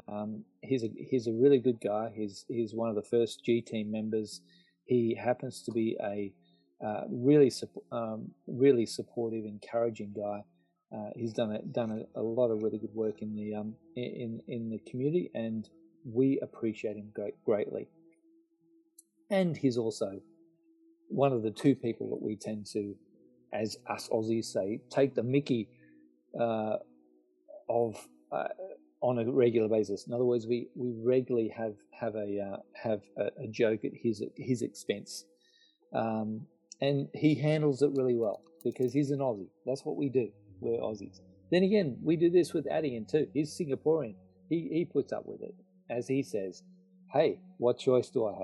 Um, he's a he's a really good guy. He's he's one of the first G team members. He happens to be a uh, really um, really supportive, encouraging guy. Uh, he's done a, done a, a, lot of really good work in the um, in in the community, and we appreciate him great, greatly. And he's also one of the two people that we tend to, as us Aussies say, take the Mickey uh, of uh, on a regular basis. In other words, we, we regularly have have a uh, have a, a, joke at his his expense, um, and he handles it really well because he's an Aussie. That's what we do. We're Aussies. Then again, we do this with Adian too. He's Singaporean. He he puts up with it, as he says. Hey, what choice do I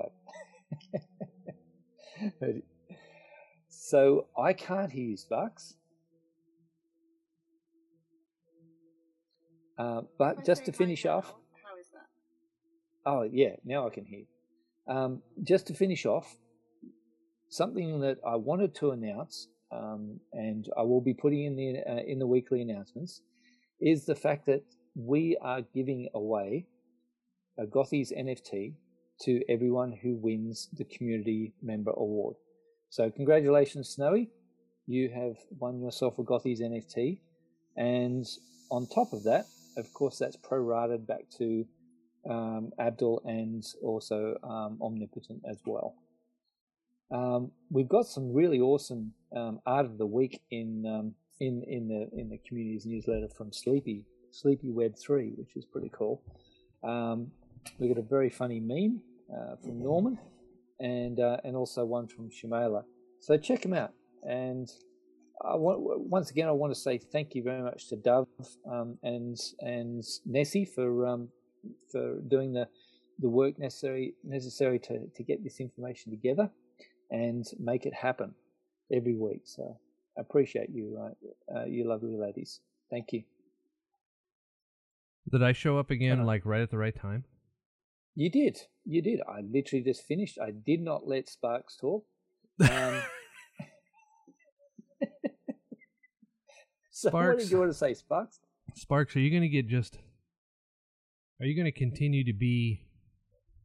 have? so I can't hear you, Sparkes. Uh, but just to finish off. How is that? Oh, yeah, now I can hear. Um, just to finish off, something that I wanted to announce, um, and I will be putting in the uh, in the weekly announcements, is the fact that we are giving away a Gothies NFT to everyone who wins the community member award. So congratulations, Snowy! You have won yourself a Gothies NFT, and on top of that, of course, that's prorated back to um, Abdul and also um, Omnipotent as well. Um, we've got some really awesome um, art of the week in um, in in the in the community's newsletter from Sleepy Sleepy Web Three, which is pretty cool. Um, we got a very funny meme uh, from Norman, and uh, and also one from Shamela. So check them out. And I want, once again, I want to say thank you very much to Dove um, and and Nessie for um, for doing the the work necessary necessary to, to get this information together and make it happen every week. So I appreciate you, uh, uh, you lovely ladies. Thank you. Did I show up again, Uh, like right at the right time? You did, you did. I literally just finished. I did not let Sparkes talk. Um, so what Sparkes. did you want to say, Sparkes? Sparkes, are you going to get just? Are you going to continue to be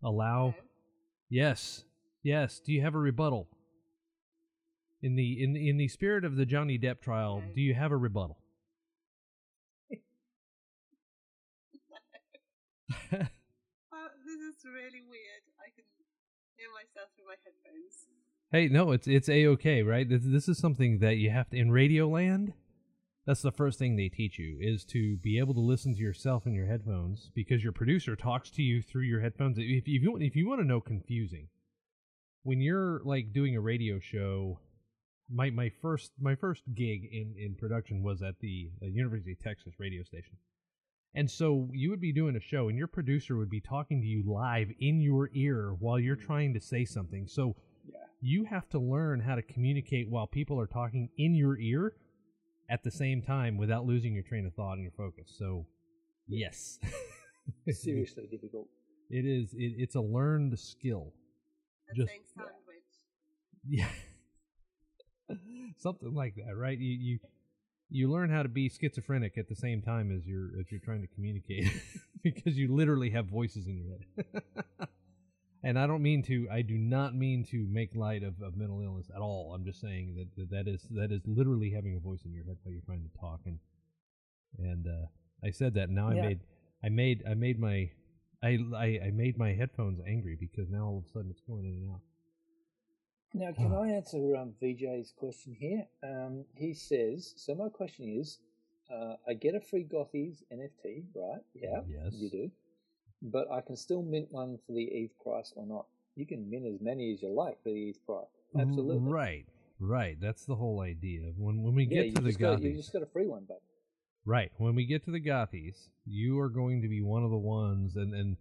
allow? Yes, yes. Do you have a rebuttal? In the in in the spirit of the Johnny Depp trial, No. do you have a rebuttal? Is really weird. I can hear myself through my headphones. Hey, no, it's it's a okay, right? This, this is something that you have to in Radio Land. That's the first thing they teach you is to be able to listen to yourself in your headphones because your producer talks to you through your headphones. If, if you if you want to know confusing, when you're like doing a radio show, my my first my first gig in in production was at the uh, University of Texas radio station. And so you would be doing a show and your producer would be talking to you live in your ear while you're mm-hmm. trying to say something. So Yeah. you have to learn how to communicate while people are talking in your ear at the same time without losing your train of thought and your focus. So, yes. Seriously difficult. It is it, it's a learned skill. And Just- sandwich. Yeah. Something like that, right? You you you learn how to be schizophrenic at the same time as you're as you're trying to communicate because you literally have voices in your head. and I don't mean to I do not mean to make light of, of mental illness at all. I'm just saying that, that that is that is literally having a voice in your head while you're trying to talk and and uh I said that and now Yeah. I made I made I made my I, I I made my headphones angry because now all of a sudden it's going in and out. Now, can I answer um, VJ's question here? Um, he says, so my question is, uh, I get a free Gothies NFT, right? Yeah, Yes. you do. But I can still mint one for the ETH price or not. You can mint as many as you like for the ETH price. Absolutely. Right, right. That's the whole idea. When when we Yeah, get to the just got, you just got a free one, but right? When we get to the Gothies, you are going to be one of the ones, and and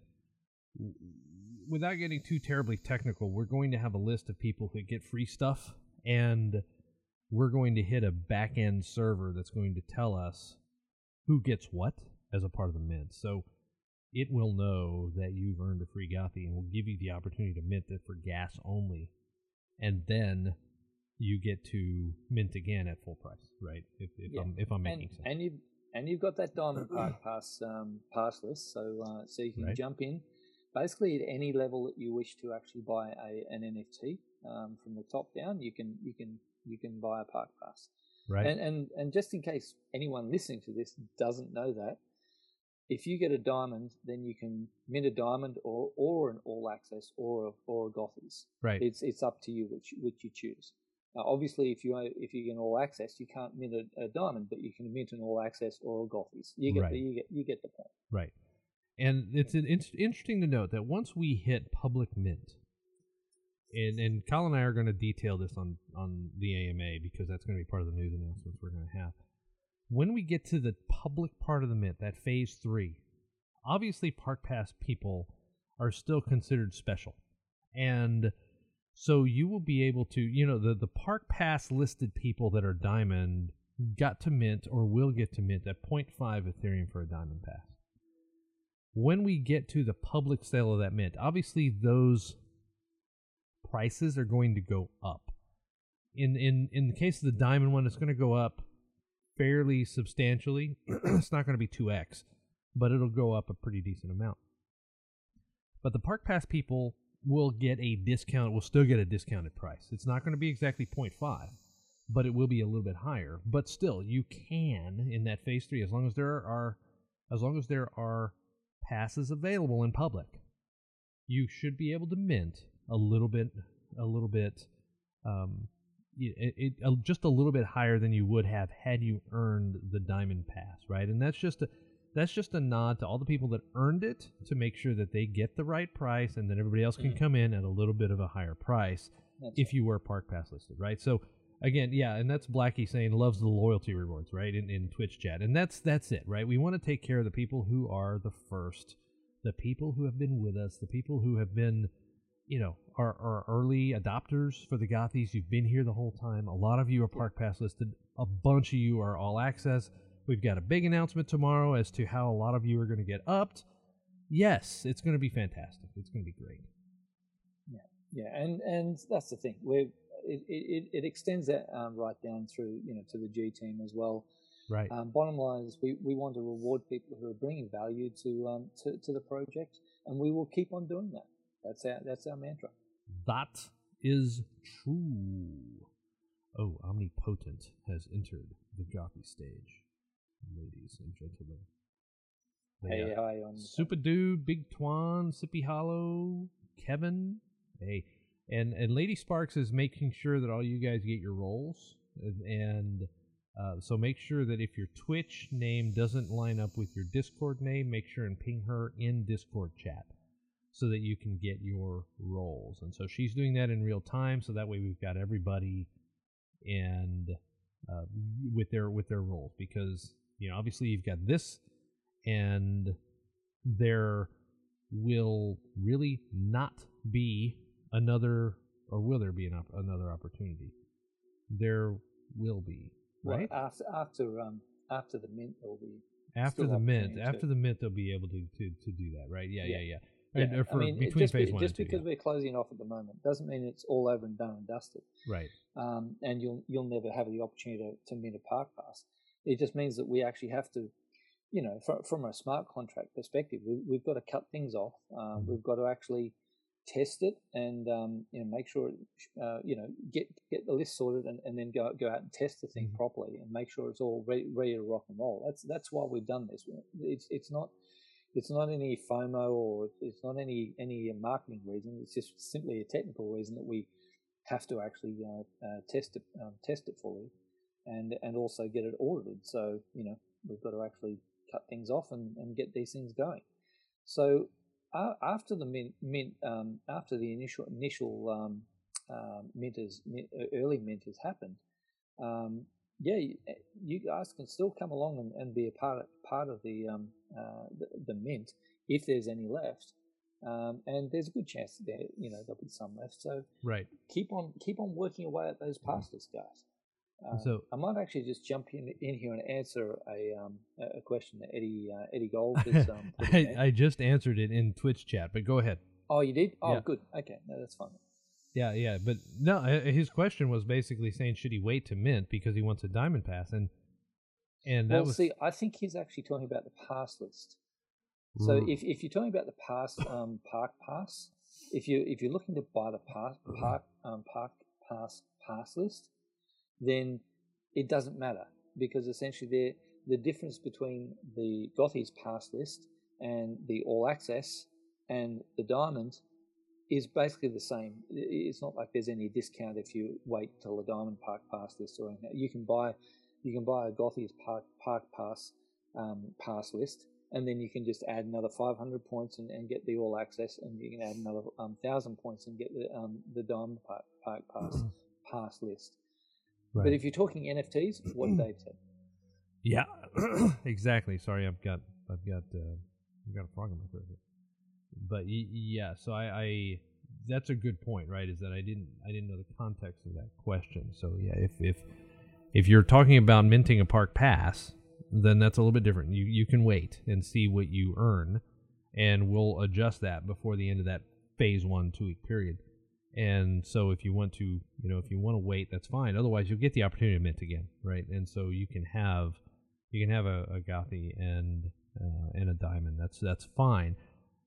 without getting too terribly technical, we're going to have a list of people who get free stuff, and we're going to hit a back end server that's going to tell us who gets what as a part of the mint. So it will know that you've earned a free Gothi and will give you the opportunity to mint it for gas only, and then you get to mint again at full price, right? If, if Yeah. I'm if I'm making and, sense, and you and you've got that Diamond Park Pass um, pass list, so uh, so you can Right. jump in basically at any level that you wish to actually buy a, an NFT um, from the top down. You can you can you can buy a park pass. right? And, and and just in case anyone listening to this doesn't know that, if you get a diamond, then you can mint a diamond or or an all access or a, or a Gothies. right. It's it's up to you which which you choose. Now, obviously, if you if you get an all access, you can't mint a, a diamond, but you can mint an all access or a Gothies. You get Right. the, you get you get the point. Right. And it's an, interesting to note that once we hit public mint, and and Colin and I are going to detail this on on the AMA because that's going to be part of the news announcements we're going to have. When we get to the public part of the mint, that phase three, obviously Park Pass people are still considered special, and so you will be able to, you know, the the Park Pass listed people that are diamond got to mint or will get to mint at 0.5 Ethereum for a diamond pass when we get to the public sale of that mint, obviously those prices are going to go up. In in in the case of the diamond one, it's going to go up fairly substantially. it's not going to be two x, but it'll go up a pretty decent amount. But the park pass people will get a discount. Will still get a discounted price. It's not going to be exactly 0.5, but it will be a little bit higher. But still, you can in that phase three, as long as there are, as long as there are passes available in public, you should be able to mint a little bit, a little bit, um, it, it, uh, just a little bit higher than you would have had you earned the diamond pass, right? And that's just a, that's just a nod to all the people that earned it to make sure that they get the right price, and then everybody else can Mhm. come in at a little bit of a higher price That's if you were park pass listed, right? So again, yeah, and that's Blackie saying loves the loyalty rewards, right? In in Twitch chat. And that's that's it, right? We want to take care of the people who are the first, the people who have been with us, the people who have been, you know, are, are early adopters for the Gothies. You've been here the whole time. A lot of you are park pass listed. A bunch of you are all access. We've got a big announcement tomorrow as to how a lot of you are going to get upped. Yes, it's going to be fantastic. It's going to be great. Yeah, yeah, and and that's the thing. We're it, it, it extends that um, right down through you know to the G team as well. Right. Um, bottom line is we, we want to reward people who are bringing value to um to, to the project, and we will keep on doing that. That's our that's our mantra. That is true. Oh, Omnipotent has entered the Gothy stage, ladies and gentlemen. Hey, got how are you on Super Dude, Big Twan, Sippy Hollow, Kevin. Hey, and and Lady Sparkes is making sure that all you guys get your roles, and, and uh, so make sure that if your Twitch name doesn't line up with your Discord name, make sure and ping her in Discord chat so that you can get your roles. And so she's doing that in real time, so that way we've got everybody and uh, with their with their roles because you know obviously you've got this and there will really not be another or will there be an op- another opportunity there will be Well, right after after um after the mint there will be after the mint after to- the mint they'll be able to to, to do that right yeah yeah Yeah. yeah, yeah, And, uh, for I mean, between just, phase be- one just because yeah. we're closing off at the moment doesn't mean it's all over and done and dusted. right um, and you'll you'll never have the opportunity to, to mint a park pass. It just means that we actually have to, you know, from, from a smart contract perspective, we, we've got to cut things off. Um, Mhm. We've got to actually test it and um, you know make sure, uh, you know, get get the list sorted and, and then go go out and test the thing Mhm. properly and make sure it's all ready, ready to rock and roll. That's that's why we've done this. It's it's not. It's not any FOMO or it's not any any marketing reason. It's just simply a technical reason that we have to actually uh, uh, test it um, test it fully, and and also get it audited. So you know we've got to actually cut things off and, and get these things going. So uh, after the mint, mint um, after the initial initial um, um, mint mint, early mint has happened, um, yeah, you, you guys can still come along and, and be a part of, part of the, um, uh, the the mint if there's any left. Um, and there's a good chance that there, you know, there'll be some left. So right keep on keep on working away at those Mm-hmm. guys. Uh, So- I might actually just jump in, in here and answer a um, a question that Eddie uh, Eddie Gold has um, I. I just answered it in Twitch chat, but go ahead. Oh, you did? Oh, Yeah. good. Okay, no, that's fine. Yeah, yeah, but no, his question was basically saying should he wait to mint because he wants a diamond pass, and and that well, was see, I think he's actually talking about the pass list. So if, if you're talking about the pass um, park pass, if you if you're looking to buy the park park um, park pass pass list, then it doesn't matter because essentially the the difference between the Gothies pass list and the all access and the diamond is basically the same. It's not like there's any discount if you wait till the diamond park pass list or anything. You can buy you can buy a Gothies park park pass um, pass list and then you can just add another 500 points and, and get the all access, and you can add another um, thousand points and get the um, the diamond park, park pass pass list. But if you're talking NFTs, what Dave said, yeah, exactly. Sorry, I've got I've got uh, I've got a frog in my throat here. But yeah, so I, I that's a good point, right? Is that I didn't I didn't know the context of that question. So yeah, if if if you're talking about minting a park pass, then that's a little bit different. You you can wait and see what you earn, and we'll adjust that before the end of that phase one two week period. And so if you want to, you know, if you want to wait, that's fine. Otherwise, you'll get the opportunity to mint again, right? And so you can have you can have a, a Gothi and uh, and a diamond. That's that's fine.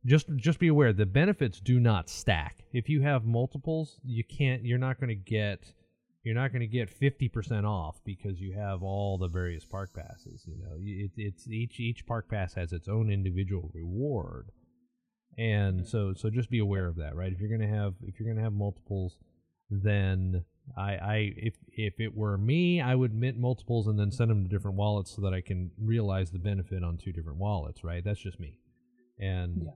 Just just be aware the benefits do not stack. If you have multiples, you can't. You're not going to get you're not going to get 50% off because you have all the various park passes you know it, it's each each park pass has its own individual reward and so so just be aware of that right? If you're going to have if you're going to have multiples then I, I if if it were me i would mint multiples and then send them to different wallets so that i can realize the benefit on two different wallets right? That's just me. And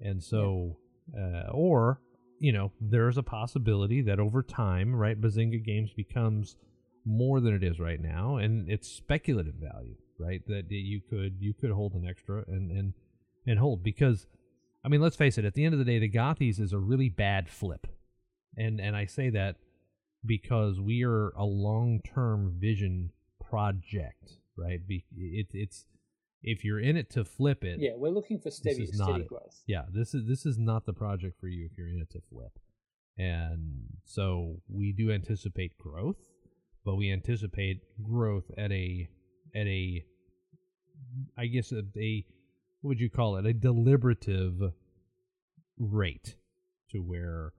and so uh, or you know, there's a possibility that over time, right, Bazinga Games becomes more than it is right now, and it's speculative value, right? That you could you could hold an extra and and and hold because, I mean, let's face it. At the end of the day, the Gothies is a really bad flip, and and I say that because we are a long term vision project, right? Be, it, it's if you're in it to flip it, yeah, we're looking for steady steady it. growth. yeah this is this is not the project for you if you're in it to flip and so we do anticipate growth but we anticipate growth at a at a i guess a, a what would you call it a deliberative rate to where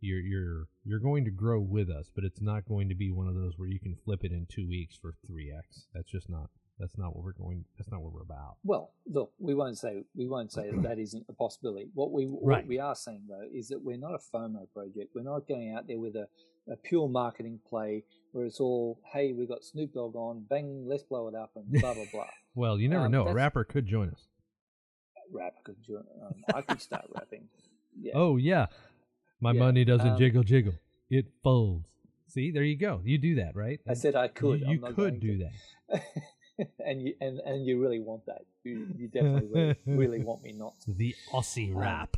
you're you're you're going to grow with us but it's not going to be one of those where you can flip it in two weeks for 3x that's just not that's not what we're going that's not what we're about Well, look, we won't say we won't say that that isn't a possibility. What we Right. we are saying though is that we're not a FOMO project. We're not going out there with a, a pure marketing play where it's all, hey, we got Snoop Dogg on, bang, let's blow it up, and blah blah blah. well you never Um, know a rapper could join us Rap could join. Um, I could start rapping. Yeah. Oh yeah, my Yeah, money doesn't um, jiggle jiggle; it folds. See, there you go. You do that, right? I said I could. You, you could do to. that. and you and, and you really want that. You, you definitely really, really want me not to. The Aussie Um, rap.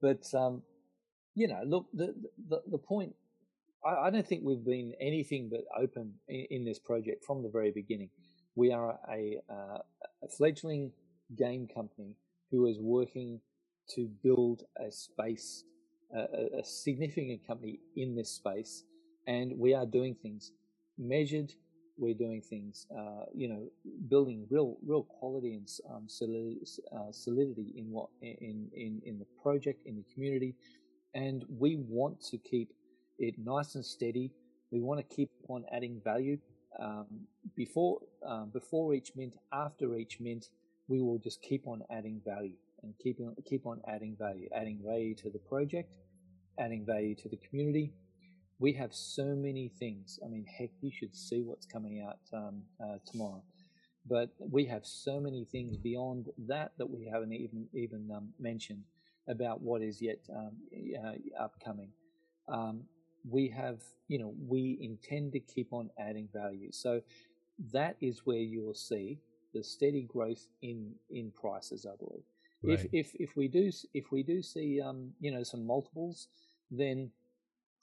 but um, you know, look, the the, the point. I, I don't think we've been anything but open in, in this project from the very beginning. We are a, uh, a fledgling game company who is working to build a space, a, a- significant company in this space, and we are doing things measured. We're doing things, uh, you know, building real, real quality and um, solidity, uh, solidity in what in, in in the project, in the community, and we want to keep it nice and steady. We want to keep on adding value. Um, before um, before each mint, after each mint, we will just keep on adding value and keep on keep on adding value, adding value to the project, adding value to the community. We have so many things. I mean, heck, you should see what's coming out um, uh, tomorrow. But we have so many things beyond that that we haven't even even um, mentioned about what is yet um, uh, upcoming. Um, we have, you know, we intend to keep on adding value. So that is where you will see the steady growth in in prices. I believe. If Right. if if we do if we do see um, you know some multiples, then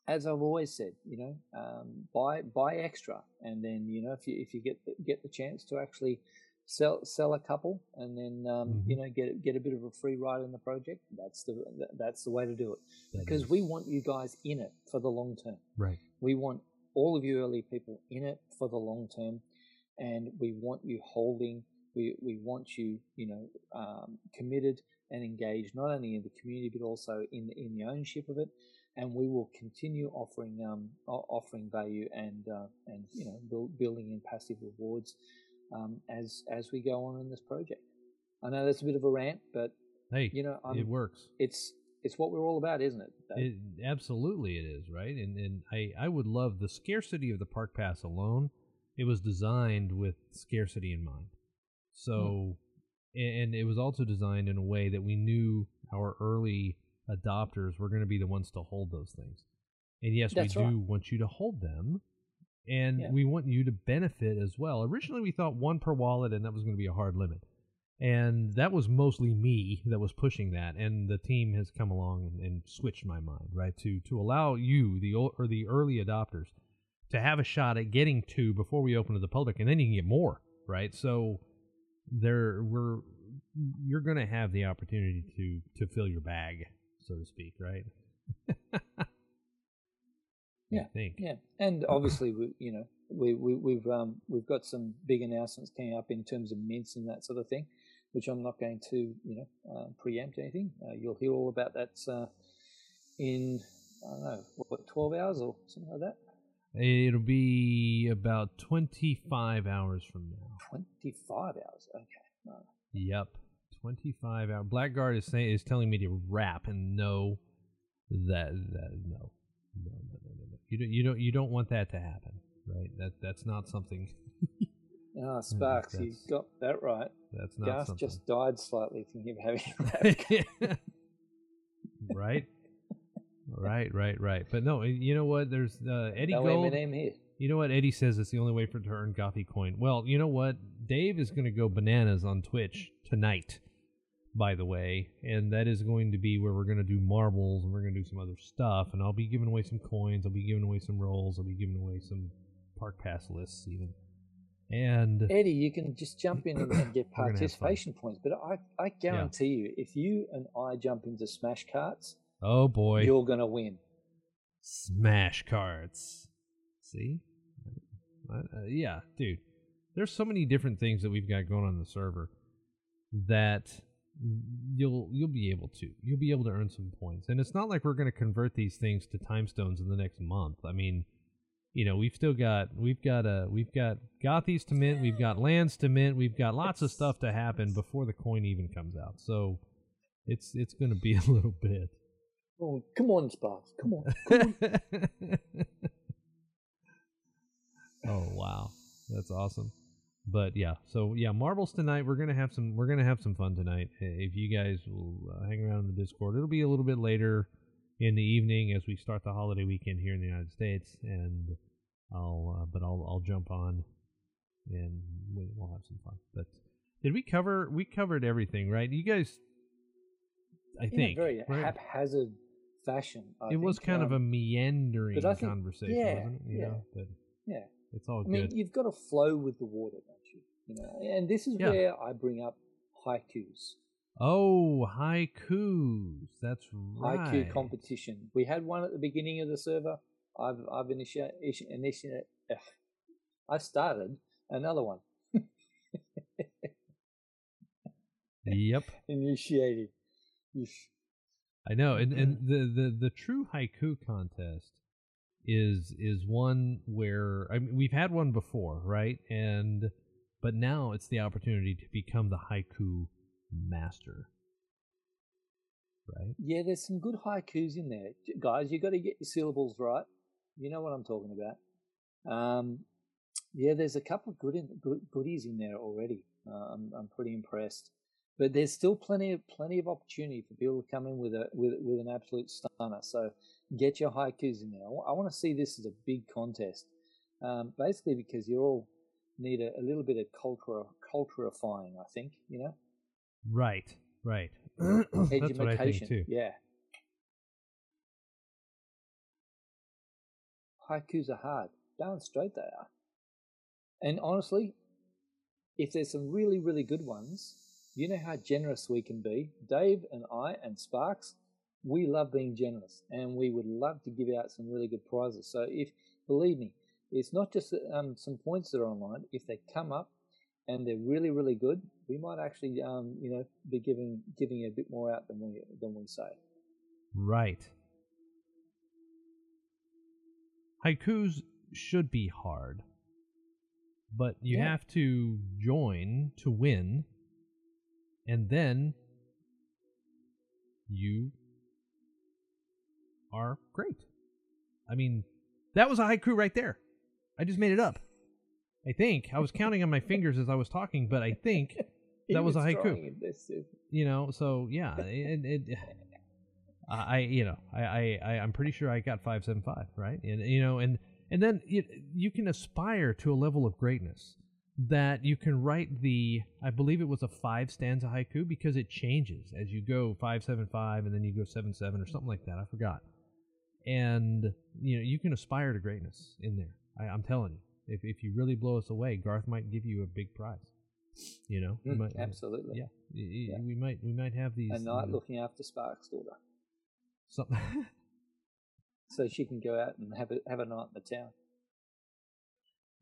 as I've always said, you know, um, buy buy extra, and then you know if you if you get the, get the chance to actually sell sell a couple, and then um, you Mhm. know get get a bit of a free ride in the project. That's the that's the way to do it That because is- we want you guys in it for the long term. right. We want all of you early people in it for the long term, and we want you holding. We we want you, you know, um, committed and engaged not only in the community but also in the, in the ownership of it. And we will continue offering um, offering value and uh, and you know build, building in passive rewards um, as as we go on in this project. I know that's a bit of a rant, but Hey, you know, I'm, it works. it's it's what we're all about, isn't it? It, absolutely, it is right, and and I I would love the scarcity of the park pass alone. It was designed with scarcity in mind, so hmm. and it was also designed in a way that we knew our early adopters were going to be the ones to hold those things. And yes, That's we do right. want you to hold them, and Yeah. we want you to benefit as well. Originally, we thought one per wallet, and that was going to be a hard limit. And that was mostly me that was pushing that, and the team has come along and, and switched my mind, right? To to allow you, the or the early adopters, to have a shot at getting two before we open to the public, and then you can get more, right? So there, we're you're going to have the opportunity to to fill your bag, so to speak, right? Yeah. Yeah, and obviously, we, you know, we, we we've um we've got some big announcements coming up in terms of mints and that sort of thing, which I'm not going to you know uh, preempt anything. Uh, you'll hear all about that uh, in I don't know what 12 hours or something like that. It'll be about 25 hours from now. 25 hours. Okay. No. Yep, 25 hours. Blackguard is saying is telling me to rap and no, that that no, no, no, no, no, no. You don't you don't you don't want that to happen, right? That that's not something. Ah, Sparkes, you got that right. That's not Garth something. just died slightly thinking of having a rap. right, right, right, right. But no, you know what? There's uh, Eddie no Gold. You know what Eddie says it's the only way for to earn Gothy coin. Well, you know what? Dave is going to go bananas on Twitch tonight, by the way, and that is going to be where we're going to do marbles and we're going to do some other stuff. And I'll be giving away some coins. I'll be giving away some rolls. I'll be giving away some park pass lists even. And Eddie, you can just jump in and, and get We're gonna have fun. participation points. But I, I guarantee you, if you and I jump into Smash Karts, oh boy, you're going to win. smash cards. See, Uh, uh, yeah, dude. There's so many different things that we've got going on the server that you'll you'll be able to you'll be able to earn some points, and it's not like we're going to convert these things to time stones in the next month. I mean, you know, we've still got we've got uh we've got Gothies to mint, we've got lands to mint, we've got lots of stuff to happen before the coin even comes out. So it's it's going to be a little bit. Oh, come on, Sparkes. Come on. Come on. oh wow, that's awesome. But yeah, so yeah, marbles tonight. We're gonna have some. We're gonna have some fun tonight. Uh, If you guys will uh, hang around in the Discord, it'll be a little bit later in the evening as we start the holiday weekend here in the United States, and I'll. Uh, but I'll I'll jump on, and we- we'll have some fun. But did we cover? We covered everything, right? You guys, I In think very right? haphazard fashion. I it was think, kind of a um, meandering think- conversation, yeah, wasn't it? You yeah. but Yeah. it's all good. I mean, you've got to flow with the water, don't you? You know, and this is Yeah. where I bring up haikus. Oh, haikus. That's right. haiku competition. We had one at the beginning of the server. I've I've initiated. I started another one. Yep, Initiated. I know. And and the, the the true haiku contest is is one where I mean we've had one before, right? And but now it's the opportunity to become the haiku master. Right? Yeah, there's some good haikus in there, guys. You got to get your syllables right. You know what I'm talking about. Um, yeah, there's a couple of good, in, good goodies in there already. Uh, I'm I'm pretty impressed. But there's still plenty of plenty of opportunity for people to come in with a with with an absolute stunner. So get your haikus in there. I want to see this as a big contest, um, basically because you all need a, a little bit of culture culturifying. I think you know Right. Right. That's what I think too. Yeah, haikus are hard. Darn straight they are. And honestly, if there's some really, really good ones, you know how generous we can be. Dave and I and Sparkes, we love being generous and we would love to give out some really good prizes. So if, believe me, it's not just um, some points that are online. If they come up and they're really, really good, we might actually, um, you know, be giving giving a bit more out than we than we say. Right. Haikus should be hard, but you Yeah. have to join to win, and then you are great. I mean, that was a haiku right there. I just made it up. I think I was counting on my fingers as I was talking, but I think That was a haiku. trying his best to- you know. So yeah, it, it, I I- you know I, I I I'm pretty sure I got five seven five right, and you know, and and then you, you can aspire to a level of greatness that you can write the I believe it was a five stanza haiku because it changes as you go five seven five and then you go seven seven or something like that. I forgot. And you know you can aspire to greatness in there. I, I'm telling you, if if you really blow us away, Garth might give you a big prize. You know, Mm, might- absolutely. yeah, Yeah. we might we might have these. A night uh, looking after Sparkes' daughter, Something. so she can go out and have a have a night in the town.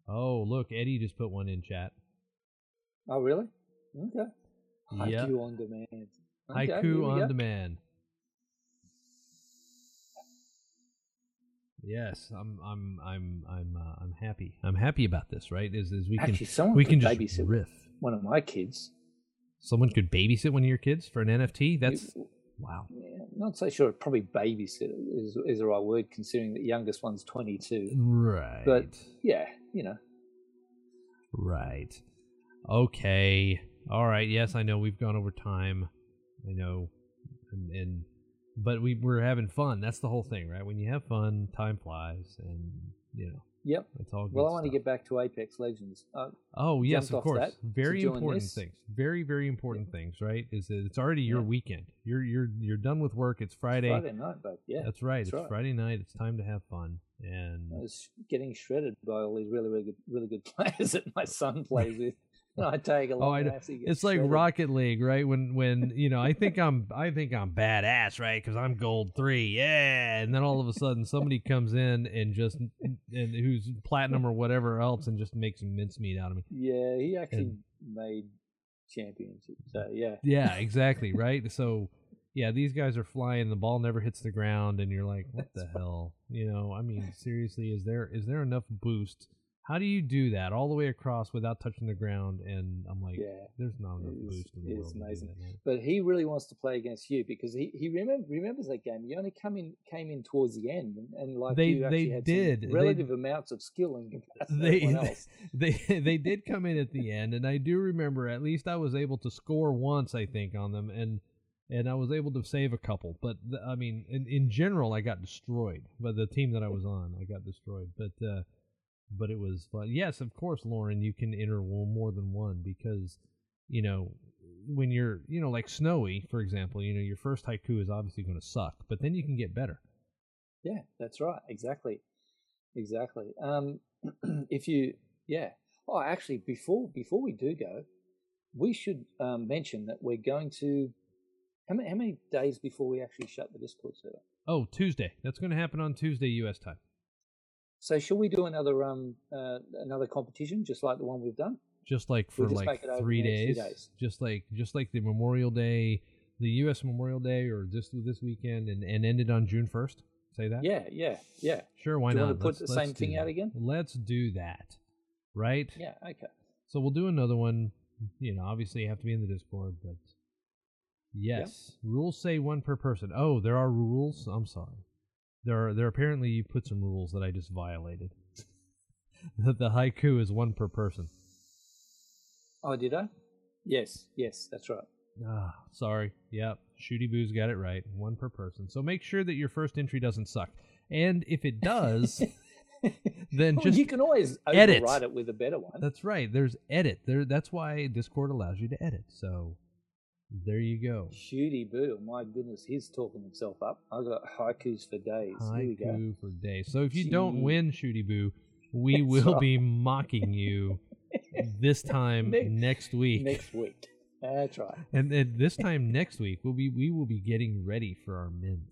Oh, look, Eddie just put one in chat. Oh, really? Okay. Haiku on demand. Okay, Haiku on go. demand. Yes, I'm I'm I'm I'm uh, I'm happy. I'm happy about this, right? Is is we Actually, can someone we could can just babysit riff. one of my kids. Someone could babysit one of your kids for an NFT. That's You- wow. yeah, not so sure. Probably babysit is is the right word, considering the youngest one's twenty two. Right. But yeah, you know, Right. Okay. All right. Yes, I know we've gone over time. I know, and, and but we we're having fun. That's the whole thing, right? When you have fun, time flies, and you know yep. it's all good. Well, I want to get back to Apex Legends. Uh, Oh yes, of course. Very important this. things. Very very important things. Right? Is that it's already your Yeah. weekend. You're you're you're done with work. It's Friday. Friday night, but yeah, That's right. that's it's right. Friday night. It's time to have fun. And I was getting shredded by all these really, really good, really good players that my son plays with. And I take along. Oh, I and know. actually get it's like shredded. Rocket League, right? When when you know, I think I'm I think I'm badass, right? Because I'm gold three, yeah. And then all of a sudden, somebody comes in and just and who's platinum or whatever else, and just makes mincemeat out of me. Yeah, he actually made championship. So yeah, Yeah, exactly, right. So yeah, these guys are flying. The ball never hits the ground, and you're like, what the That's hell? You know, I mean, seriously, is there is there enough boost? How do you do that all the way across without touching the ground? And I'm like, yeah. there's not enough boost in the world. to do amazing. that. But he really wants to play against you because he he remember, remembers that game. You only come in came in towards the end, and, and like They- you actually they had did. some They- relative amounts of skill in comparison to they everyone else. they they did come in at the end, and I do remember at least I was able to score once, I think, on them, and and I was able to save a couple. But the, I mean, in in general, I got destroyed. But the team that I was on, I got destroyed. But uh, but it was fun. Yes, of course, Lauren, you can enter more than one because you know when you're you know like snowy, for example, you know your first haiku is obviously going to suck, but then you can get better. Yeah, that's right. Exactly, exactly. Um, if you, yeah. Oh, actually, before before we do go, we should um, mention that we're going to. How many how many days before we actually shut the Discord server? Oh, Tuesday. That's going to happen on Tuesday, U.S. time. So, shall we do another um uh, another competition just like the one we've done? just like We'll for just like three days, days. just like just like the Memorial Day, the U.S. Memorial Day, or this this weekend, and, and ended on June first. Say that. Yeah, yeah, yeah, Sure. Why Do you not? wanna put Let's- the let's same thing out again? Let's do that. Right. yeah. Okay. So we'll do another one. You know, obviously you have to be in the Discord, but yes, rules say one per person. Oh, there are rules. I'm sorry. There are there apparently you put some rules that I just violated. the the haiku is one per person. Oh, did I? Yes, yes, that's right. Ah, sorry. Yep. Shooty Boo's got it right. One per person. So make sure that your first entry doesn't suck. And if it does, then Well, just you can always edit. override it with a better one. that's right. There's edit. There that's why Discord allows you to edit. So There you go. Shooty boo! My goodness, he's talking himself up. I got haikus for days. Here we go. Haiku for days. So if you don't win, Shooty Boo, we That's will right. be mocking you this time Ne- next week. Next week. That's right. And, and this time next week, we'll be we will be getting ready for our mint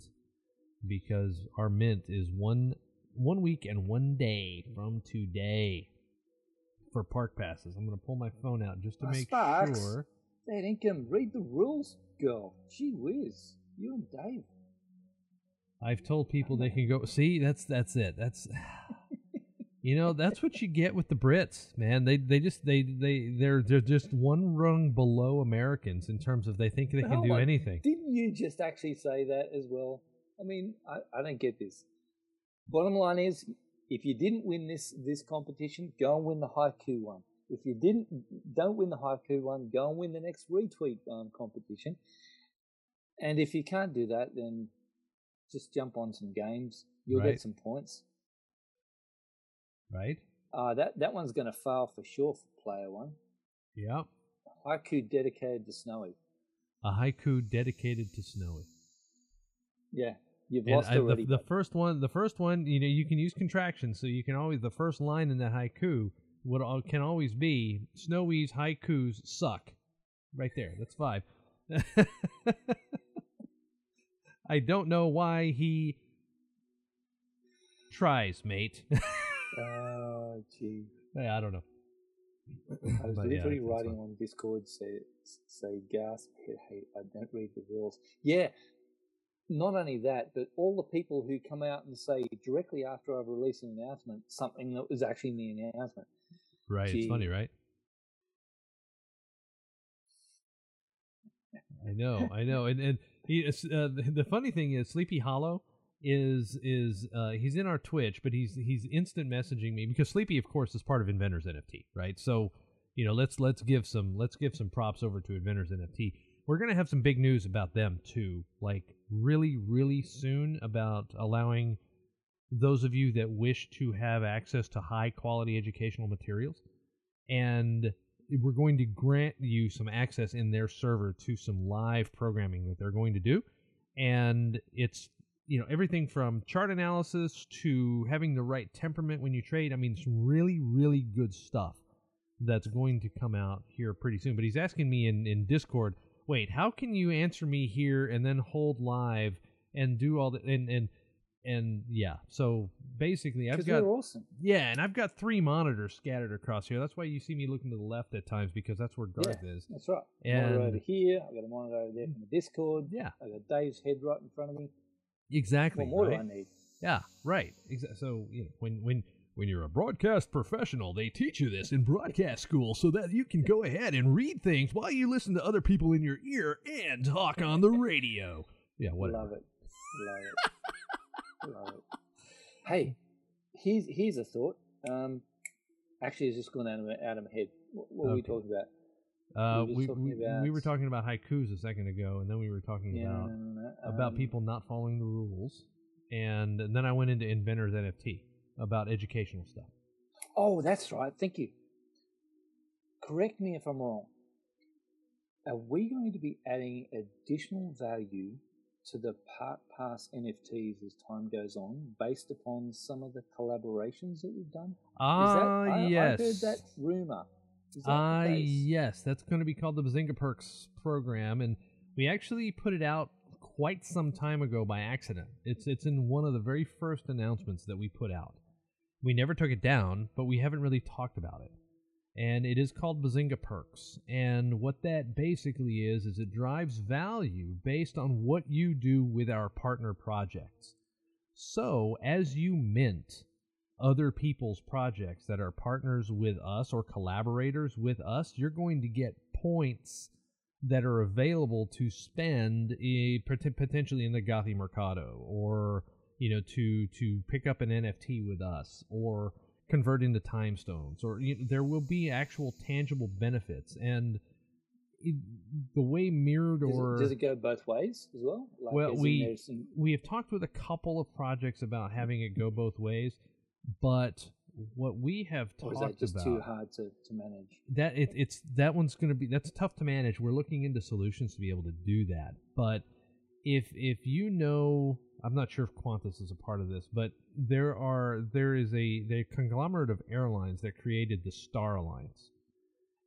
because our mint is one one week and one day from today for park passes. I'm gonna pull my phone out just to Uh, make Sparkes. sure. Dad Income, read the rules, girl. Gee whiz. You and Dave. I've told people they can go. See, that's that's it. That's you know that's what you get with the Brits, man. They they just they they they're they're just one rung below Americans in terms of they think they can Hold do anything. Didn't you just actually say that as well? I mean, I, I don't get this. Bottom line is, if you didn't win this this competition, go and win the haiku one. If you didn't, don't win the haiku one, go and win the next retweet um, competition. And if you can't do that, then just jump on some games. You'll Right. get some points. Right? Uh, that that one's going to fail for sure for player one. Yep. Haiku dedicated to Snowy. A haiku dedicated to Snowy. Yeah, you've And lost I- the, already. the bud. first one, the first one, you know, you can use contractions, so you can always the first line in that haiku al- can always be Snowy's haikus suck. Right there, that's five. I don't know why he tries, mate. Oh, gee. Yeah, I don't know. I was But yeah, literally that's writing on Discord say say gasp hit hate I don't read the rules. Yeah. Not only that, but all the people who come out and say directly after I've released an announcement something that was actually in the announcement. Right, it's funny, right? I know, I know, and and he, uh, the, the funny thing is, Sleepy Hollow is is uh, he's in our Twitch, but he's he's instant messaging me because Sleepy, of course, is part of Inventors NFT, right? So you know, let's let's give some let's give some props over to Inventors NFT. We're gonna have some big news about them too, like really really soon about allowing those of you that wish to have access to high quality educational materials and we're going to grant you some access in their server to some live programming that they're going to do. And it's you know everything from chart analysis to having the right temperament when you trade. I mean some really really good stuff that's going to come out here pretty soon. But he's asking me in in discord wait how can you answer me here and then hold live and do all the and and and yeah so basically i've got awesome. yeah, and I've got three monitors scattered across here. That's why you see me looking to the left at times because that's where Garth is. That's right. monitor over here. I got a monitor over there from the Discord. Yeah, I got Dave's head right in front of me. exactly. What more right? do I need? Yeah, right. So you know when when when you're a broadcast professional, they teach you this in broadcast school so that you can go ahead and read things while you listen to other people in your ear and talk on the radio. Yeah, whatever. Love it. Love it. Hey, here's here's a thought. Um, actually, it's just gone out of my, out of my head. What, what were we talking about? Uh, we were we, talking we, we were talking about haikus a second ago, and then we were talking Yeah, about no. about Um, people not following the rules, and then I went into Inventors NFT about educational stuff. Oh, that's right. Thank you. Correct me if I'm wrong. Are we going to be adding additional value to the park Pass NFTs as time goes on, based upon some of the collaborations that we've done? Ah, I, yes. I heard that rumor. Is that Ah, yes, that's going to be called the Bazinga Perks program, and we actually put it out quite some time ago by accident. It's it's in one of the very first announcements that we put out. We never took it down, but we haven't really talked about it. And it is called Bazinga Perks. And what that basically is is it drives value based on what you do with our partner projects. So, as you mint other people's projects that are partners with us or collaborators with us, you're going to get points that are available to spend pot- potentially in the Gothi Mercado or you know to to pick up an NFT with us or convert into time stones or you know, there will be actual tangible benefits and it, the way mirrored Does, or it, does it go both ways as well? Like, Well, we- some- we have talked with a couple of projects about having it go both ways, but what we have or is talked that just about too hard to, to manage? that it, it's that one's going to be that's tough to manage. We're looking into solutions to be able to do that. But if if you know, I'm not sure if Qantas is a part of this, but there are there is a the conglomerate of airlines that created the Star Alliance,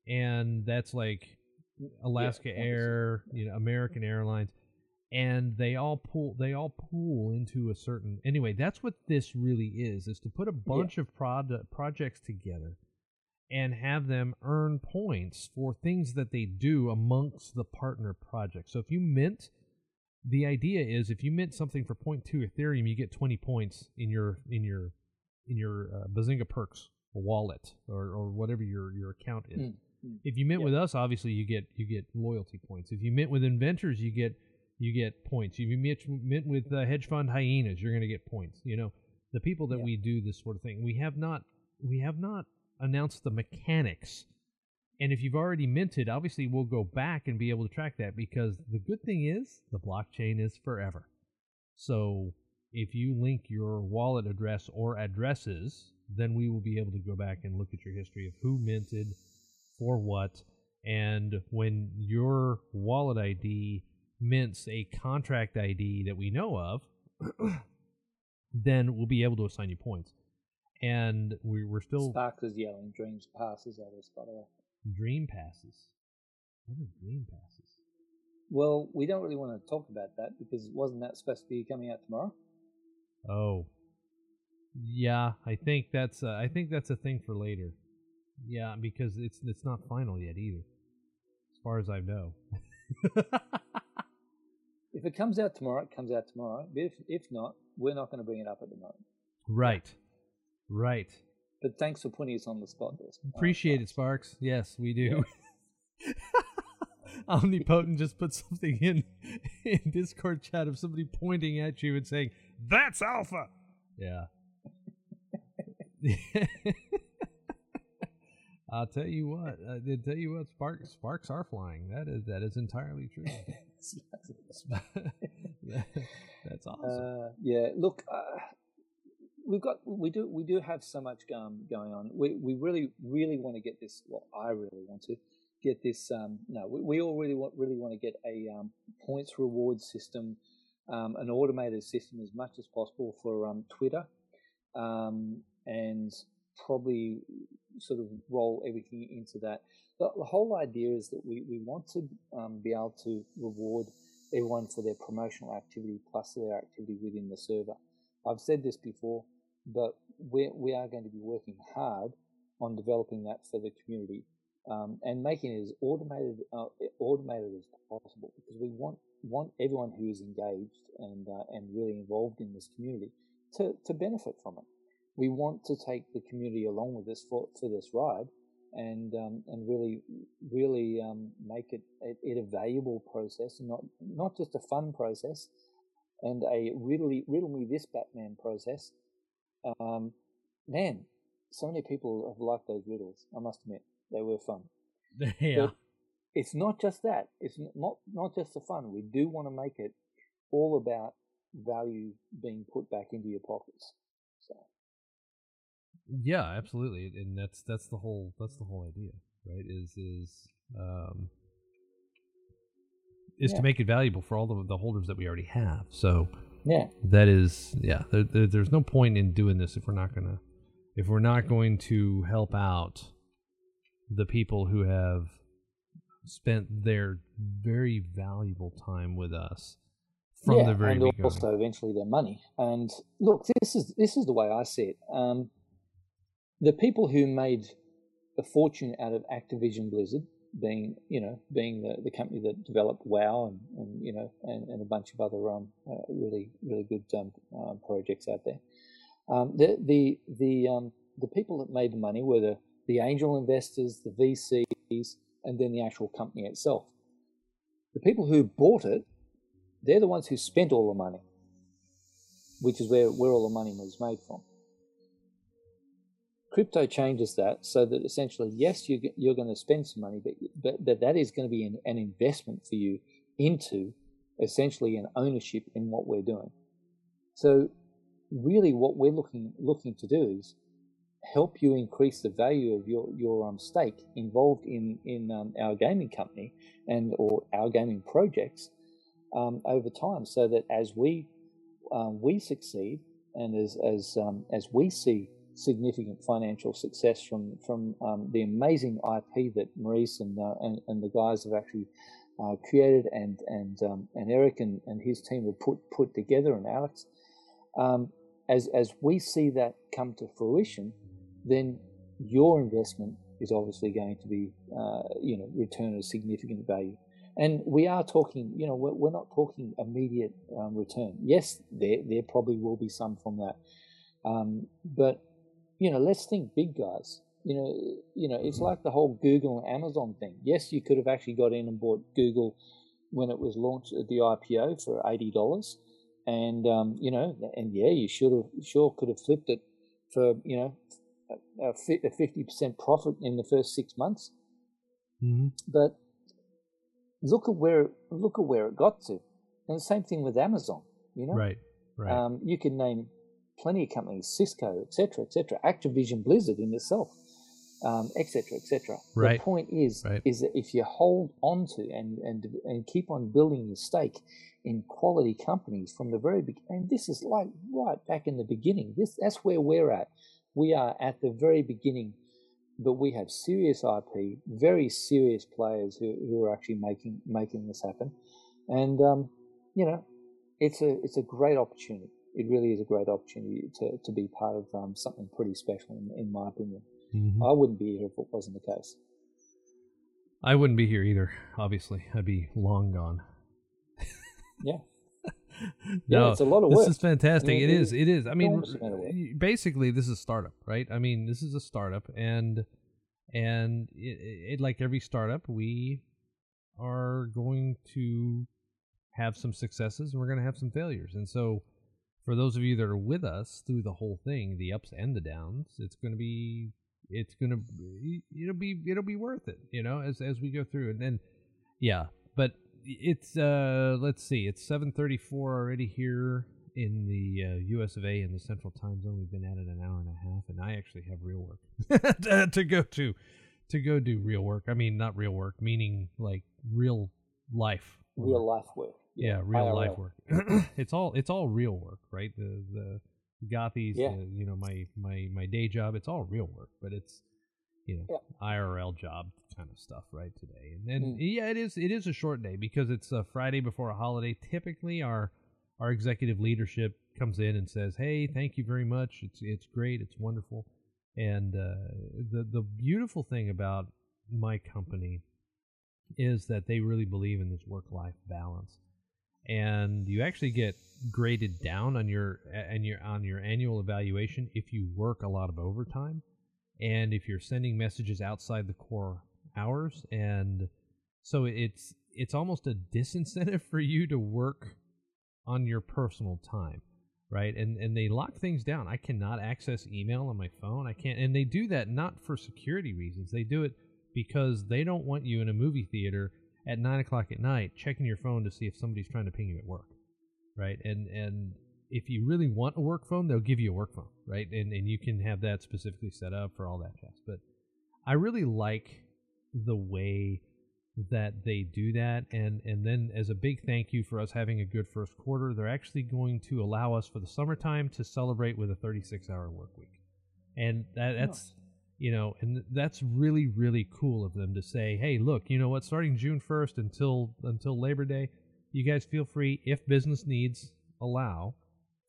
and that's like Alaska Qantas, Air, you know, American Airlines, and they all pull they all pool into a certain anyway. That's what this really is: is to put a bunch of prod, projects together and have them earn points for things that they do amongst the partner projects. So if you mint, the idea is if you mint something for 0.2 Ethereum, you get 20 points in your in your in your uh, Bazinga Perks wallet or, or whatever your your account is. Mm, mm. If you mint Yeah. with us, obviously you get you get loyalty points. If you mint with inventors, you get you get points. If you mint, mint with uh, hedge fund hyenas, you're going to get points. You know, the people that Yeah. we do this sort of thing, we have not we have not announced the mechanics. And if you've already minted, obviously we'll go back and be able to track that because the good thing is the blockchain is forever. So if you link your wallet address or addresses, then we will be able to go back and look at your history of who minted for what. And when your wallet ID mints a contract ID that we know of, then we'll be able to assign you points. And we, we're still Sparkes is yelling dreams passes at us, by the way. Dream passes. What are dream passes? Well, we don't really want to talk about that because wasn't that supposed to be coming out tomorrow? Oh, yeah. I think that's uh, I think that's a thing for later. Yeah, because it's it's not final yet either, as far as I know. If it comes out tomorrow, it comes out tomorrow. But if if not, we're not going to bring it up at the moment. right, right. But thanks for putting us on the spot uh, Appreciate it, Sparkes. Sparkes. Yes, we do. Omnipotent just put something in in Discord chat of somebody pointing at you and saying, "That's alpha." Yeah. I'll tell you what. I did tell you what. Sparks sparks are flying. That is that is entirely true. That's awesome. Uh, yeah, look, uh, we've got we do we do have so much um, going on. We we really really want to get this. Well, I really want to get this. Um, no, we, we all really want really want to get a um, points reward system, um, an automated system as much as possible for um, Twitter, um, and probably sort of roll everything into that. The, the whole idea is that we, we want to be able to reward everyone for their promotional activity plus their activity within the server. I've said this before, but we we are going to be working hard on developing that for the community um, and making it as automated uh, automated as possible because we want want everyone who is engaged and uh, and really involved in this community to, to benefit from it. We want to take the community along with us for, for this ride and um, and really really um, make it, it it a valuable process and not not just a fun process and a riddle riddle me this Batman process. Um, man, so many people have liked those riddles. I must admit they were fun. yeah. But it's not just that. It's not not just the fun. We do want to make it all about value being put back into your pockets. So Yeah, absolutely, and that's that's the whole that's the whole idea, right? Is is um is Yeah. to make it valuable for all the the holders that we already have. So yeah, that is yeah. There, there, there's no point in doing this if we're not gonna if we're not going to help out the people who have spent their very valuable time with us from yeah, the very and beginning. also eventually their money. And look, this is this is the way I see it. Um, the people who made a fortune out of Activision Blizzard, being you know being the, the company that developed WoW and, and you know and, and a bunch of other um, uh, really really good um, uh, projects out there. Um, the the the um, the people that made the money were the the angel investors, the VCs, and then the actual company itself. The people who bought it they're the ones who spent all the money, which is where, where all the money was made from. Crypto changes that so that essentially, yes, you, you're going to spend some money, but, but, but that is going to be an, an investment for you into essentially an ownership in what we're doing. So, really, what we're looking looking to do is help you increase the value of your your um, stake involved in in um, our gaming company and or our gaming projects um, over time, so that as we um, we succeed and as as um, as we see significant financial success from from um, the amazing IP that Maurice and, uh, and, and the guys have actually uh, created and and and Eric and, and his team have put put together and Alex. as as we see that come to fruition, then your investment is obviously going to be, uh, you know, return a significant value. And we are talking, you know, we're, we're not talking immediate um, return. Yes, there there probably will be some from that, um, but you know, let's think big guys. You know, you know, it's like the whole Google and Amazon thing. Yes, you could have actually got in and bought Google when it was launched at the IPO for eighty dollars, and um, you know, and yeah, you should have sure could have flipped it for you know a fifty percent profit in the first six months. Mm-hmm. But look at where look at where it got to, and the same thing with Amazon. You know, right, right. Um, you can name plenty of companies, Cisco, etc., etc., Activision, Blizzard in itself, etc., um, etc. Et right. The point is, right. is that if you hold on to and and and keep on building your stake in quality companies from the very beginning, and this is like right back in the beginning. This that's where we're at we are at the very beginning, but we have serious IP, very serious players who, who are actually making making this happen, and um, you know, it's a it's a great opportunity. It really is a great opportunity to, to be part of um, something pretty special, in, in my opinion. Mm-hmm. I wouldn't be here if it wasn't the case. I wouldn't be here either. Obviously, I'd be long gone. yeah. no, yeah, it's a lot of work. This is fantastic. I mean, it is. It is. I mean, basically, this is a startup, right? I mean, this is a startup, and and it, it, like every startup, we are going to have some successes and we're going to have some failures. And so, for those of you that are with us through the whole thing, the ups and the downs, it's going to be it's going to it'll be it'll be worth it, you know, as as we go through. And then, yeah, but it's uh let's see it's 7.34 already here in the uh, us of a in the central time zone. We've been at it an hour and a half and i actually have real work to go to to go do real work. I mean not real work meaning like real life real life work yeah, real life work it's all it's all real work right the the gothies yeah. the, you know my my my day job it's all real work but it's you know yeah. irl job kind of stuff right today. And then mm. yeah, it is it is a short day because it's a Friday before a holiday. Typically, our our executive leadership comes in and says, "Hey, thank you very much. It's it's great. It's wonderful." And uh, the the beautiful thing about my company is that they really believe in this work life balance, and you actually get graded down on your and your on your annual evaluation if you work a lot of overtime and if you're sending messages outside the core hours. And so it's it's almost a disincentive for you to work on your personal time right? And and they lock things down. I cannot access email on my phone. I can't and they do that not for security reasons. They do it because they don't want you in a movie theater at nine o'clock at night checking your phone to see if somebody's trying to ping you at work right? And and if you really want a work phone they'll give you a work phone right? And and you can have that specifically set up for all that jazz. But i really like the way that they do that. And and then as a big thank you for us having a good first quarter they're actually going to allow us for the summertime to celebrate with a 36 hour work week. And that, that's you know and that's really really cool of them to say hey look you know what starting june 1st until until labor day you guys feel free if business needs allow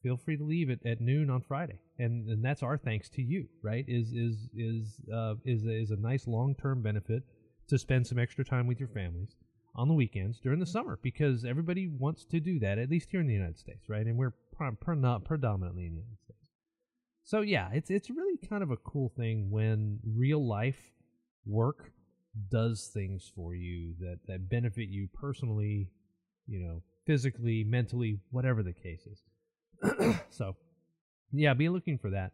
feel free to leave it at noon on friday and and that's our thanks to you right is is is uh is is a nice long-term benefit to spend some extra time with your families on the weekends during the summer because everybody wants to do that, at least here in the United States, right? And we're pre- not predominantly in the United. So yeah, it's it's really kind of a cool thing when real life work does things for you that that benefit you personally, you know, physically, mentally, whatever the case is. so, yeah, be looking for that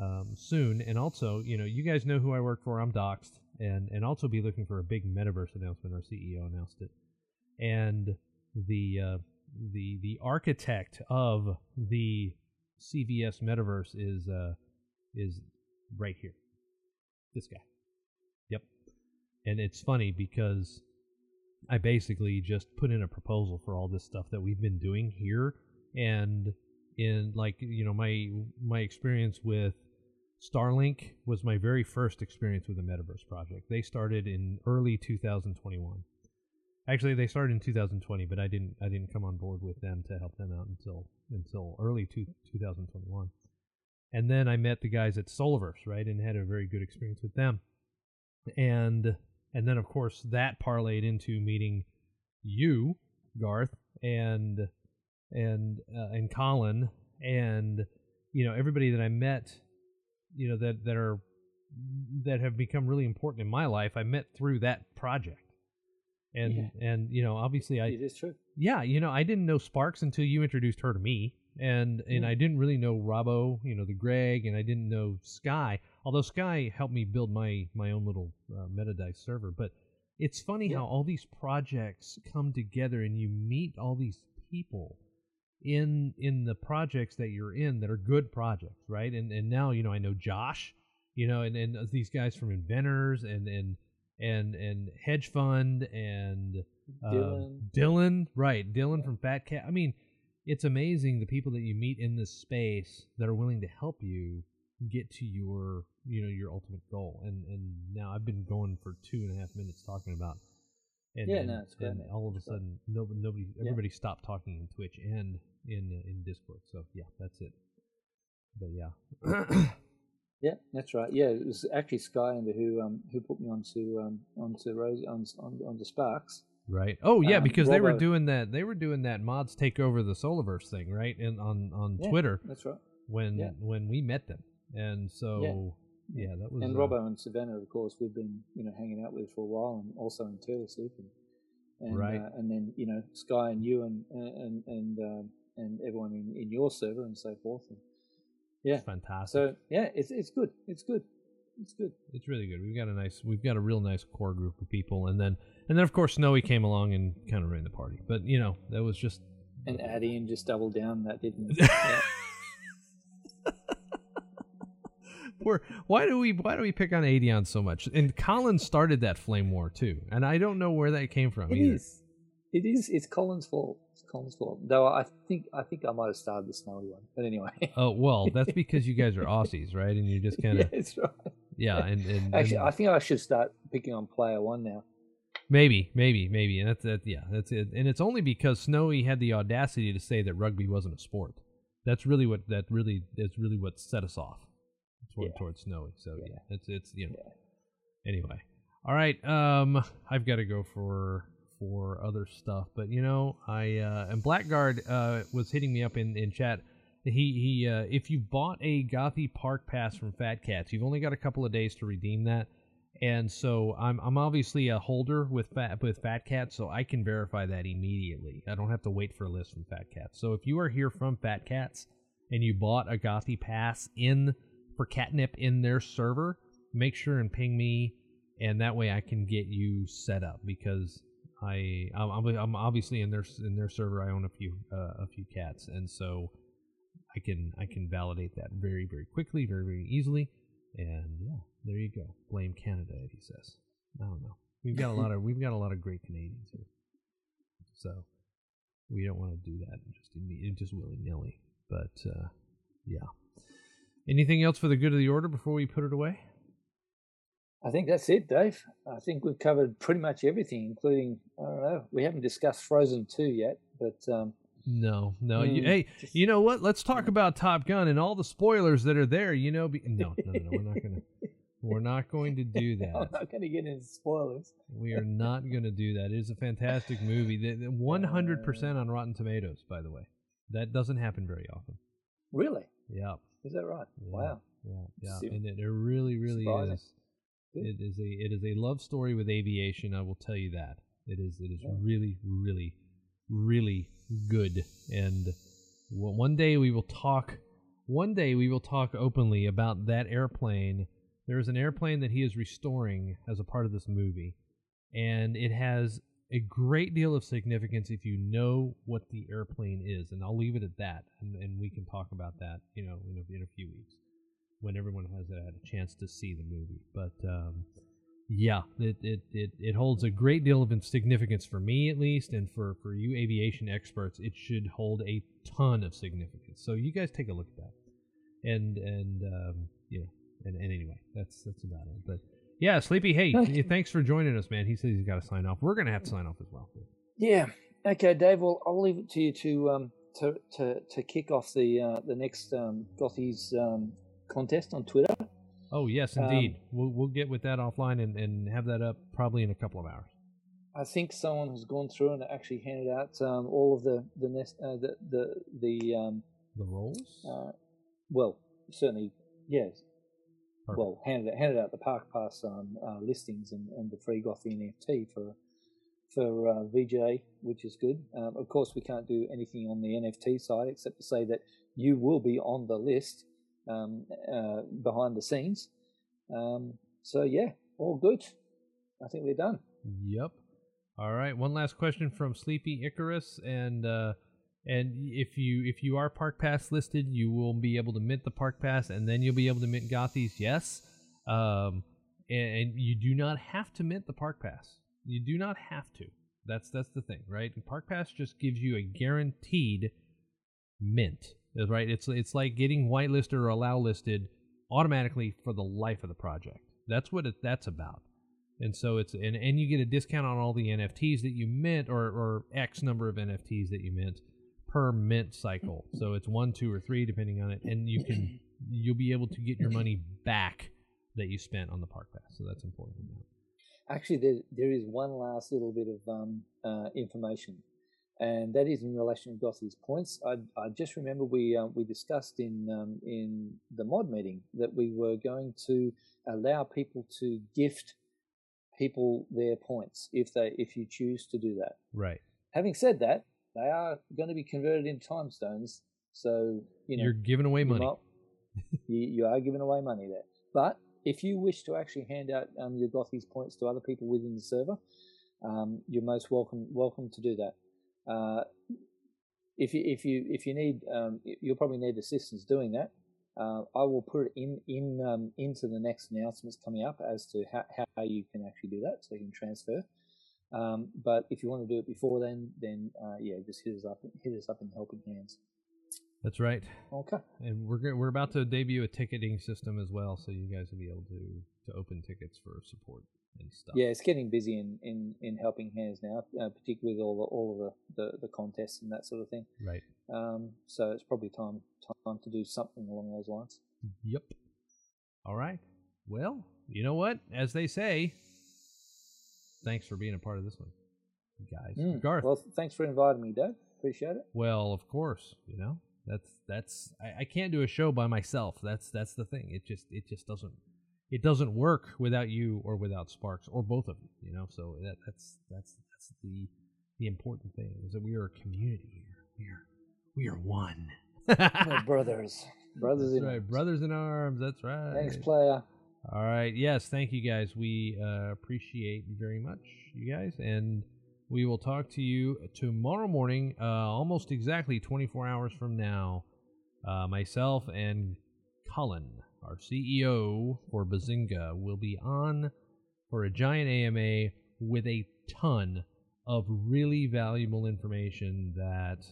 um, soon. And also, you know, you guys know who I work for. I'm Doxed and and also be looking for a big metaverse announcement. Our CEO announced it, and the uh, the the architect of the CVS metaverse is uh, is right here. This guy. Yep. And it's funny because I basically just put in a proposal for all this stuff that we've been doing here and in like you know my my experience with Starlink was my very first experience with the Metaverse project. They started in early 2021. Actually, they started in 2020, but I didn't I didn't come on board with them to help them out until until early two, 2021. And then I met the guys at Solarverse, right, and had a very good experience with them. And and then of course that parlayed into meeting you, Garth, and and uh, and Colin, and you know everybody that I met, you know that that are that have become really important in my life. I met through that project, and and you know obviously I it is true. yeah, you know, I didn't know Sparkes until you introduced her to me, and and Yeah. I didn't really know Robbo, you know, the Greg, and I didn't know Sky. Although Sky helped me build my my own little uh, Metadice server, but it's funny Yeah. how all these projects come together and you meet all these people in in the projects that you're in that are good projects, right? And and now you know I know Josh, you know, and and these guys from Inventors and and and and Hedge Fund and uh, Dylan. Dylan, right? Dylan from Fat Cat. I mean, it's amazing the people that you meet in this space that are willing to help you get to your, you know, your ultimate goal. And and now I've been going for two and a half minutes talking about. And, Yeah, and, no, it's great, and all of a sudden, nobody, nobody, Yeah. everybody stopped talking in Twitch and in in Discord. So yeah, that's it. But yeah, Yeah, that's right. Yeah, it was actually Sky and who um who put me onto um onto Rose on on onto Sparkes. Right. Oh yeah, Um, because they were doing that. They were doing that mods take over the Solarverse thing, right? And on on Yeah, Twitter That's right. when yeah. when we met them, and so yeah, that was And uh, Robbo and Savannah, of course, we've been you know hanging out with for a while, and also in Turtle Soup, and and, Right. uh, and then you know Sky and you and and and um, and everyone in, in your server and so forth. And, yeah. fantastic. So yeah, it's it's good. It's good. It's good. it's really good. We've got a nice, we've got a real nice core group of people, and then and then of course Snowy came along and kind of ran the party. But you know that was just And Addy and just doubled down that didn't. yeah. We're, why do we why do we pick on Adion so much? And Colin started that flame war too, and I don't know where that came from. It either. is. It is. It's Colin's fault. It's Colin's fault. Though I think I think I might have started the snowy one. But anyway. Oh well, that's because you guys are Aussies, right? And you just kind yeah, of that's right. yeah, and, and Actually, and I think I should start picking on player one now. maybe, maybe, maybe, and that's that. Yeah, that's it. And it's only because Snowy had the audacity to say that rugby wasn't a sport. That's really what that really that's really what set us off toward Yeah. towards Snowy. So yeah. Yeah. it's it's you know. Yeah. Anyway, all right. Um, I've got to go for for other stuff, but you know, I uh, and Blackguard uh was hitting me up in in chat. He he. Uh, if you bought a Gothy Park pass from Fat Cats, you've only got a couple of days to redeem that. And so I'm I'm obviously a holder with Fat with Fat Cats, so I can verify that immediately. I don't have to wait for a list from Fat Cats. So if you are here from Fat Cats and you bought a Gothy pass in for catnip in their server, make sure and ping me, and that way I can get you set up because I I'm, obviously in their in their server. I own a few uh, a few cats, and so I can I can validate that very very quickly, very very easily, and yeah, there you go. Blame Canada, Eddie says. I don't know. We've got a lot of we've got a lot of great Canadians here, so we don't want to do that just just willy nilly. But uh, yeah. Anything else for the good of the order before we put it away? I think that's it, Dave. I think we've covered pretty much everything, including I don't know. We haven't discussed Frozen Two yet, but um, No, no. You, Mm, hey, just- you know what? Let's talk about Top Gun and all the spoilers that are there. You know, be, no, no, no, no. We're not gonna. We're not going to do I'm that. not going to get into spoilers. We are not going to do that. It is a fantastic movie. One hundred percent on Rotten Tomatoes, by the way. That doesn't happen very often. Really? Yeah, Is that right? yeah, Wow. yeah, yeah. And it, it really, really surprising. is. It is a it is a love story with aviation. I will tell you that. It is it is Yeah. really, really, really good. And one day we will talk. One day we will talk openly about that airplane. There is an airplane that he is restoring as a part of this movie, and it has a great deal of significance if you know what the airplane is. And I'll leave it at that, and, and we can talk about that, you know, in a, in a few weeks. When everyone has had a chance to see the movie. But um, yeah, it, it, it, it holds a great deal of significance for me, at least, and for, for you aviation experts, it should hold a ton of significance. So you guys take a look at that. And, and um, you know, and, and anyway, that's that's about it. But yeah, Sleepy, hey, thanks for joining us, man. He says he's got to sign off. We're going to have to sign off as well. Yeah. Okay, Dave. Well, I'll leave it to you to um, to, to to kick off the uh, the next um, Gothies um, contest on Twitter. Oh, yes, Um, indeed. we'll, we'll get with that offline and, and have that up probably in a couple of hours. I think someone has gone through and actually handed out um, all of the the nest, uh, the the the um, The rolls? uh, well certainly yes Perfect. well handed handed out the park pass um, uh, listings and, and the free Gothy NFT for for uh, VJ, which is good. Um, of course, we can't do anything on the NFT side except to say that you will be on the list um, uh, behind the scenes. Um, so yeah, all good. I think we're done. Yep. All right. One last question from Sleepy Icarus, and uh, and if you if you are Park Pass listed, you will be able to mint the Park Pass, and then you'll be able to mint Gothies. Yes. Um, and, and you do not have to mint the Park Pass. You do not have to. That's that's the thing, right? Park Pass just gives you a guaranteed mint, right? It's it's like getting whitelisted or allow listed automatically for the life of the project. That's what it, that's about. And so it's and, and you get a discount on all the NFTs that you mint or, or X number of NFTs that you mint per mint cycle. So it's one, two, or three depending on it, and you can you'll be able to get your money back that you spent on the park pass. So that's important. Actually, there, there is one last little bit of um, uh, information, and that is in relation to Gothy's points. I, I just remember we uh, we discussed in um, in the mod meeting that we were going to allow people to gift people their points if they if you choose to do that. Right. Having said that, they are going to be converted into time stones, so you know You're giving away money. might- you, you are giving away money there. But if you wish to actually hand out um, your Gothies points to other people within the server, um, you're most welcome welcome to do that. Uh, if you if you if you need, um, you'll probably need assistance doing that. Uh, I will put it in in um, into the next announcements coming up as to how, how you can actually do that, so you can transfer. Um, but if you want to do it before then, then uh, yeah, just hit us up hit us up in helping hands. That's right. Okay. And we're we're about to debut a ticketing system as well, so you guys will be able to to open tickets for support and stuff. Yeah, it's getting busy in, in, in helping hands now, uh, particularly with all the all of the, the, the contests and that sort of thing. Right. Um, so it's probably time time to do something along those lines. Yep. All right. Well, you know what? As they say, thanks for being a part of this one, guys. Mm. Garth. Well, thanks for inviting me, Dave. Appreciate it. Well, of course, you know that's that's I, I can't do a show by myself. That's that's the thing. It just it just doesn't it doesn't work without you or without Sparkes or both of you. You know, so that that's that's that's the the important thing is that we are a community here. We are we are one. We're brothers, brothers That's in right, arms. brothers in arms. That's right. Thanks, player. All right. Yes. Thank you guys. We uh, appreciate very much you guys, and we will talk to you tomorrow morning, uh, almost exactly 24 hours from now. Uh, myself and Cullen, our CEO for Bazinga, will be on for a giant AMA with a ton of really valuable information that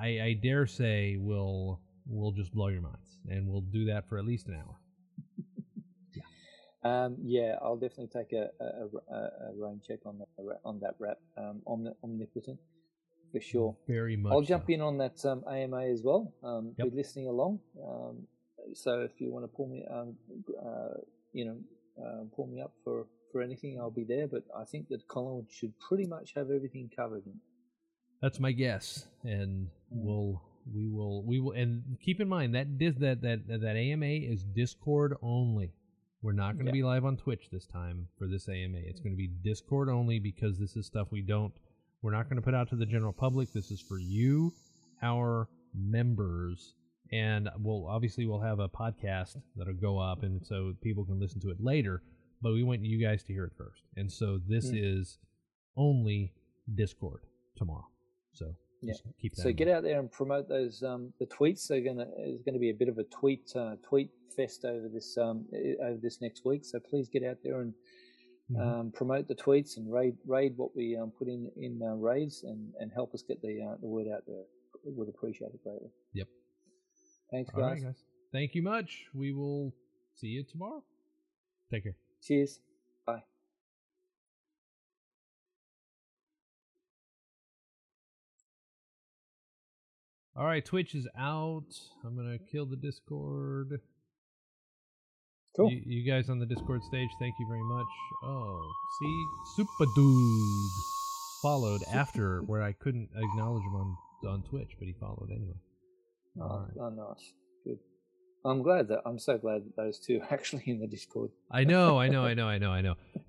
I, I dare say will will just blow your minds, and we'll do that for at least an hour. Um, yeah, I'll definitely take a, a, a, a rain check on that on that rap um, omnipotent for sure. Very much. I'll jump so. in on that um, AMA as well. Um, Yep. Be listening along. Um, so if you want to pull me, um, uh, you know, uh, pull me up for for anything, I'll be there. But I think that Colin should pretty much have everything covered. That's my guess, and Mm. we'll we will we will and keep in mind that dis, that that that AMA is Discord only. We're not going to Yeah. be live on Twitch this time for this AMA. It's going to be Discord only because this is stuff we don't. We're not going to put out to the general public. This is for you, our members, and we'll obviously we'll have a podcast that'll go up, and so people can listen to it later. But we want you guys to hear it first, and so this Mm. is only Discord tomorrow. So Yeah. Just keep that. So get mind. out there and promote those um, the tweets. They're gonna there's going to be a bit of a tweet uh, tweet fest over this um, over this next week. So please get out there and Mhm. um, promote the tweets and raid raid what we um, put in in uh, raids and, and help us get the uh, the word out there. Would appreciate it greatly. Yep. Thanks, All right, guys. guys. Thank you much. We will see you tomorrow. Take care. Cheers. Bye. All right, Twitch is out. I'm gonna kill the Discord. Cool. You, you guys on the Discord stage, thank you very much. Oh, see, Super Dude followed after where I couldn't acknowledge him on on Twitch, but he followed anyway. Oh, All right. oh, nice. Good. I'm glad that I'm so glad that those two are actually in the Discord. I know, I know, I know, I know, I know. It